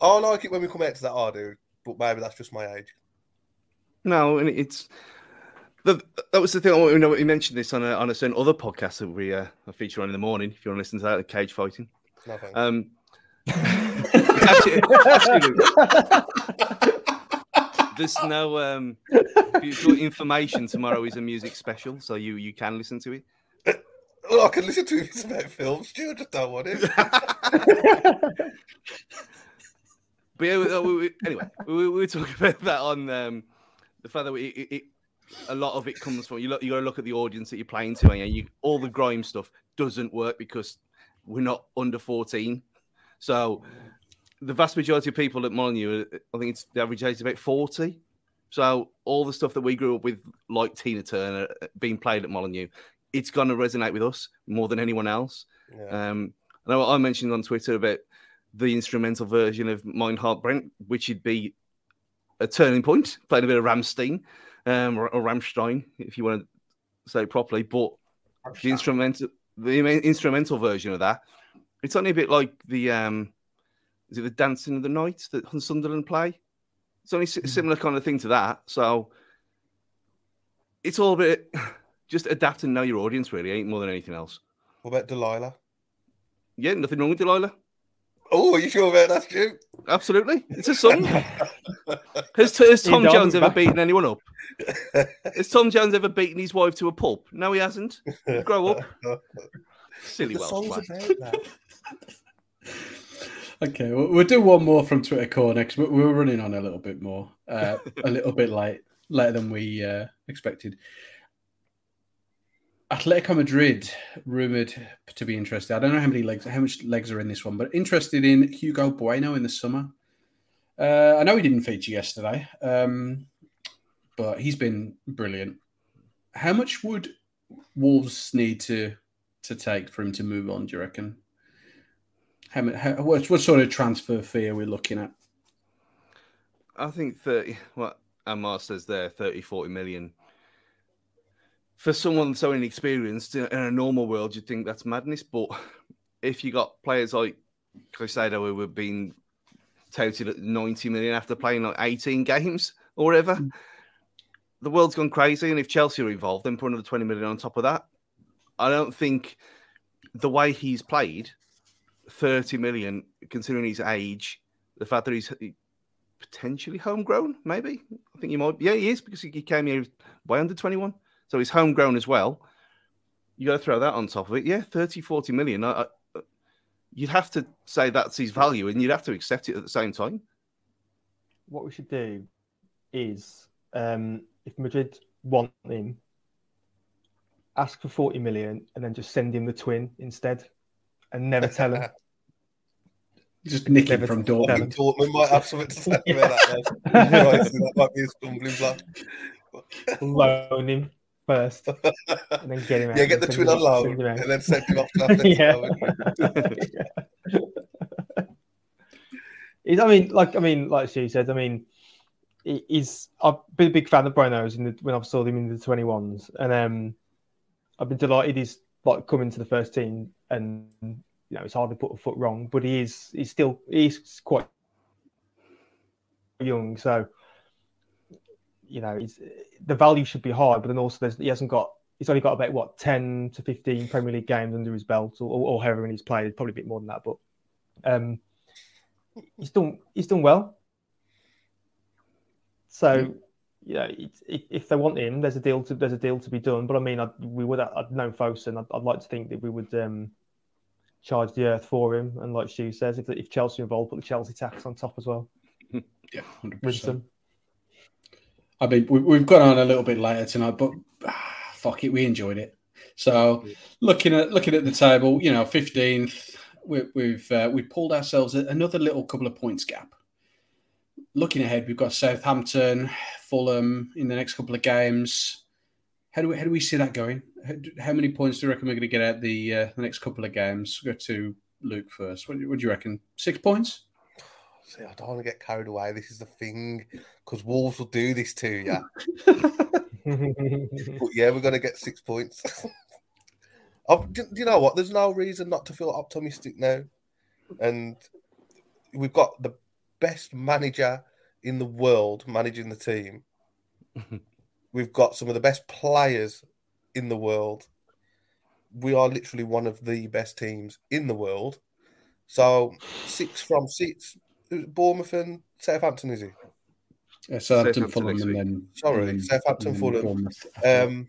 I like it when we come out to that. I do, but maybe that's just my age. No, and it's the, that was the thing. I know we mentioned this on a on a certain other podcast that we uh, feature on in the morning. If you want to listen to that, the cage fighting. No. Um, actually, actually, there's no um, beautiful information. Tomorrow is a music special, so you you can listen to it. Well, I can listen to it about films. Stu, I just don't want it. But yeah, we- we, we, anyway, we, we talking about that on um, the fact that we, it, it, a lot of it comes from you. Look, you got to look at the audience that you're playing to, and you, all the grime stuff doesn't work because we're not under 14. So the vast majority of people at Molineux, I think it's the average age is about 40. So all the stuff that we grew up with, like Tina Turner, uh, being played at Molineux, it's going to resonate with us more than anyone else. Um, I know I mentioned on Twitter about the instrumental version of Mein Herz brennt, which would be a turning point, playing a bit of Rammstein um, or, or Rammstein, if you want to say it properly. But the instrumental, the instrumental version of that, it's only a bit like the um, is it the Dancing of the Night that Sunderland play? It's only a similar kind of thing to that. So it's all a bit just adapt and know your audience, really, ain't more than anything else. What about Delilah? Yeah, nothing wrong with Delilah. Oh, are you sure about that, Stu? Absolutely, it's a song. has, has Tom Jones ever beaten anyone up? has Tom Jones ever beaten his wife to a pulp? No, he hasn't. Grow up, silly The Welsh song's about that. Okay, we'll, we'll do one more from Twitter Core next. We're, we're running on a little bit more, uh, a little bit late, later than we uh, expected. Atletico Madrid rumored to be interested. I don't know how many legs, how much legs are in this one, but interested in Hugo Bueno in the summer. Uh, I know he didn't feature yesterday, um, but he's been brilliant. How much would Wolves need to to take for him to move on? Do you reckon? How, how what, what sort of transfer fee are we looking at? I think 30, what Amar says there, 30, 40 million. For someone so inexperienced in a normal world, you'd think that's madness. But if you got players like Crusader who were being touted at 90 million after playing like 18 games or whatever, mm. the world's gone crazy. And if Chelsea are involved, then put another 20 million on top of that. I don't think the way he's played, 30 million, considering his age, the fact that he's potentially homegrown, maybe. I think he might. Yeah, he is because he came here way under 21. So he's homegrown as well. You got to throw that on top of it. Yeah, 30, 40 million. I, I, you'd have to say that's his value and you'd have to accept it at the same time. What we should do is, um, if Madrid want him, ask for 40 million, and then just send him the twin instead, and never tell him. Just nick him Never from tell Dortmund. him. Dortmund might have something to say about that. though. Right, so that might be a stumbling block. Loan him first, and then get him out. Yeah, get the twin on loan send him out. and then send him off to Atletico. yeah. I mean, like I mean, like she said, I mean, he's I've been a big fan of Bueno's in the, when I've saw him in the twenty ones, and um, I've been delighted he's like coming to the first team, and you know, he's hardly put a foot wrong, but he is he's still he's quite young, so you know, he's, the value should be high, but then also there's, he hasn't got he's only got about what ten to fifteen Premier League games under his belt, or, or, however many he's played, probably a bit more than that, but um, he's done he's done well. So, you know, if, if they want him, there's a deal to there's a deal to be done. But I mean, I, we would I'd known Fosun. I'd, I'd like to think that we would um, charge the earth for him, and like Stu says, if, if Chelsea involved, put the Chelsea tax on top as well. Yeah, hundred With percent. them. I mean, we, we've gone on a little bit later tonight, but ah, fuck it, we enjoyed it. So, looking at looking at the table, you know, fifteenth, we, we've uh, we pulled ourselves another little couple of points gap. Looking ahead, we've got Southampton, Fulham in the next couple of games. How do we how do we see that going? How, many points do you reckon we're going to get out the uh, the next couple of games? We'll go to Luke first. What, what do you reckon? Six points? See, I don't want to get carried away. This is the thing because Wolves will do this to you. But yeah, we're going to get six points. Do you know what? There's no reason not to feel optimistic now. And we've got the best manager in the world managing the team. we've got some of the best players in the world. We are literally one of the best teams in the world. So six from six. Bournemouth and Southampton, is he? Yeah, Southampton, Southampton Fulham, and then Sorry, and Southampton, and Fulham. Bournemouth. Um,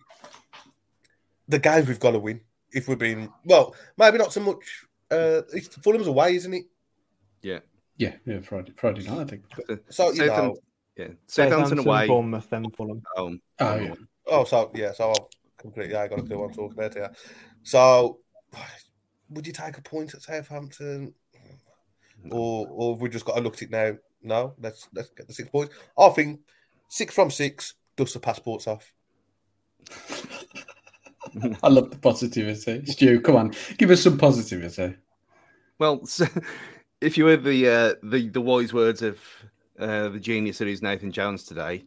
the games we've got to win if we're being well, maybe not so much. Uh, it's Fulham's away, isn't it? Yeah. Yeah, yeah, Friday, Friday night, I think. So you know, yeah, Southampton away. Bournemouth, then Fulham. Home. Oh, yeah. oh, so yeah, so I'll completely. I got to do what I'm talking about here. So, would you take a point at Southampton, or or have we just got to look at it now? No, let's let's get the six points. I think six from six. Dust the passports off. I love the positivity. Stu, come on, give us some positivity. Well, so, if you heard the uh, the the wise words of uh, the genius that is Nathan Jones today,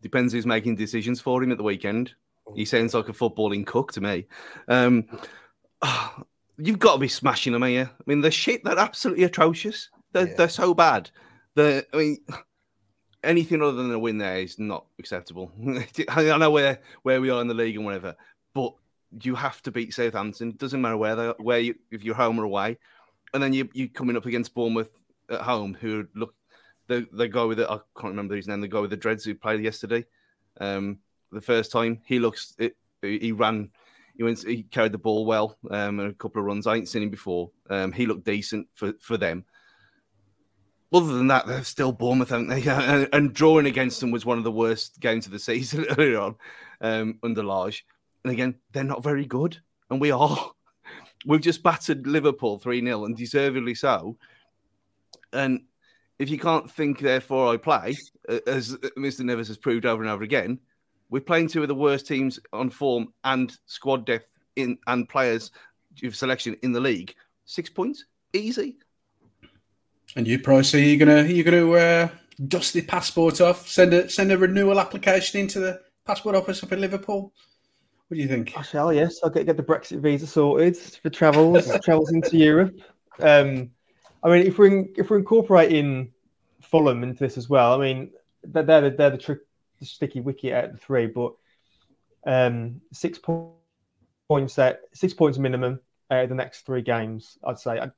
depends who's making decisions for him at the weekend. He sounds like a footballing cook to me. Um, you've got to be smashing them here. I mean, the shit they're absolutely atrocious. They're Yeah. they're so bad. The I mean, anything other than a win there is not acceptable. I know where where we are in the league and whatever, but you have to beat Southampton. It doesn't matter where they where you if you're home or away, and then you you coming up against Bournemouth at home, who look the the guy with the I can't remember his name. The guy with the dreads who played yesterday, um, the first time he looks it, he ran. He went. He carried the ball well. Um, and a couple of runs. I ain't seen him before. Um, he looked decent for, for them. Other than that, they're still Bournemouth, haven't they? And, and drawing against them was one of the worst games of the season earlier on um, under Lage. And again, they're not very good, and we are. We've just battered Liverpool 3 0 and deservedly so. And if you can't think, therefore I play, as Mr. Neves has proved over and over again, we're playing two of the worst teams on form and squad depth in and players of selection in the league. Six points, easy. And you, Price, are you gonna you gonna uh, dust the passport off? Send a send a renewal application into the passport office up in Liverpool. What do you think? I shall, yes. I'll get, get the Brexit visa sorted for travels, travels into Europe. Um, I mean, if we're in, if we're incorporating Fulham into this as well, I mean, they're they're the, they're the, trick, the sticky wicket the three, but um, six po- points at six points minimum of the next three games. I'd say I,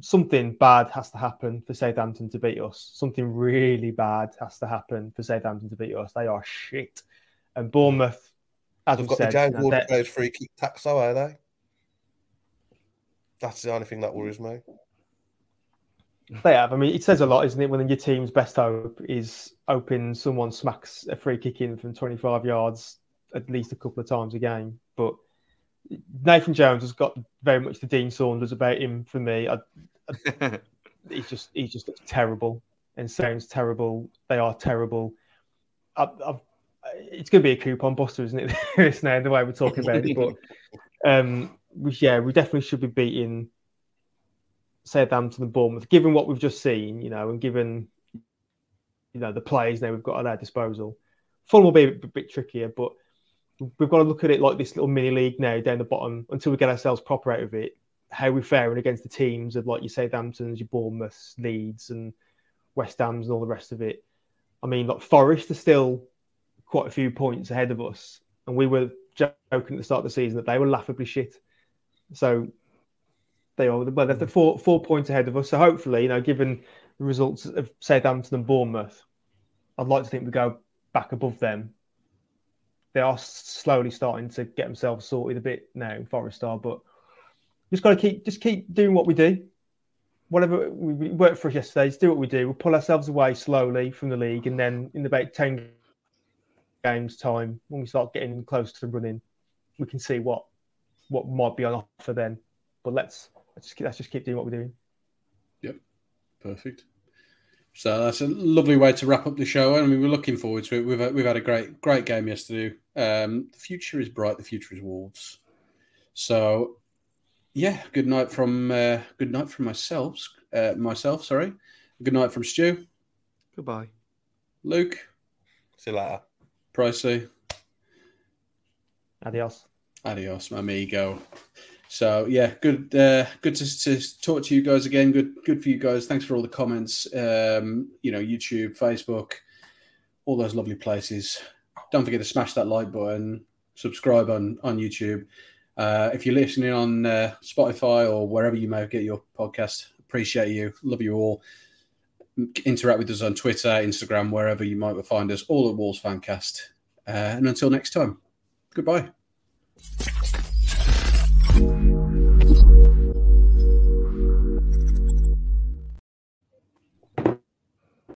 something bad has to happen for Southampton to beat us. Something really bad has to happen for Southampton to beat us. They are shit, and Bournemouth. As They've got said, the James Ward free kick tax, though, are they? That's the only thing that worries me. They have. I mean, it says a lot, isn't it? When your team's best hope is hoping someone smacks a free kick in from 25 yards at least a couple of times a game. But Nathan Jones has got very much the Dean Saunders about him for me. I, I, he's just he's just terrible and sounds terrible. They are terrible. I, it's going to be a coupon buster, isn't it? this now the way we're talking about it, but um, yeah, we definitely should be beating Southampton and Bournemouth, given what we've just seen, you know, and given you know the players now we've got at our disposal. Fulham will be a bit trickier, but we've got to look at it like this little mini league now down the bottom until we get ourselves proper out of it. How we're faring against the teams of like you say, Southamptons, your Bournemouths, Leeds, and West Ham's, and all the rest of it. I mean, like Forest are still quite a few points ahead of us, and we were joking at the start of the season that they were laughably shit. So they are well, they're four four points ahead of us. So hopefully, you know, given the results of Southampton and Bournemouth, I'd like to think we go back above them. They are slowly starting to get themselves sorted a bit now, Forest are, but just got to keep just keep doing what we do. Whatever we worked for us yesterday, just do what we do. We'll pull ourselves away slowly from the league, and then in about ten games time, when we start getting close to running, we can see what what might be on offer then. But let's let's just, let's just keep doing what we're doing. Yep, perfect. So that's a lovely way to wrap up the show. I mean, we're looking forward to it. We've we've had a great great game yesterday. Um, the future is bright. The future is Wolves. So, yeah, good night from uh, good night from myself. Uh, myself, sorry. Good night from Stu. Goodbye, Luke. See you later. Pricey. Adios. Adios, my amigo. So yeah, good, uh, good to, to talk to you guys again. Good, good for you guys. Thanks for all the comments. Um, you know, YouTube, Facebook, all those lovely places. Don't forget to smash that like button, subscribe on on YouTube. Uh, if you're listening on uh, Spotify or wherever you may get your podcast, appreciate you, love you all. Interact with us on Twitter, Instagram, wherever you might find us. All at Wolves Fancast. Uh, and until next time, goodbye.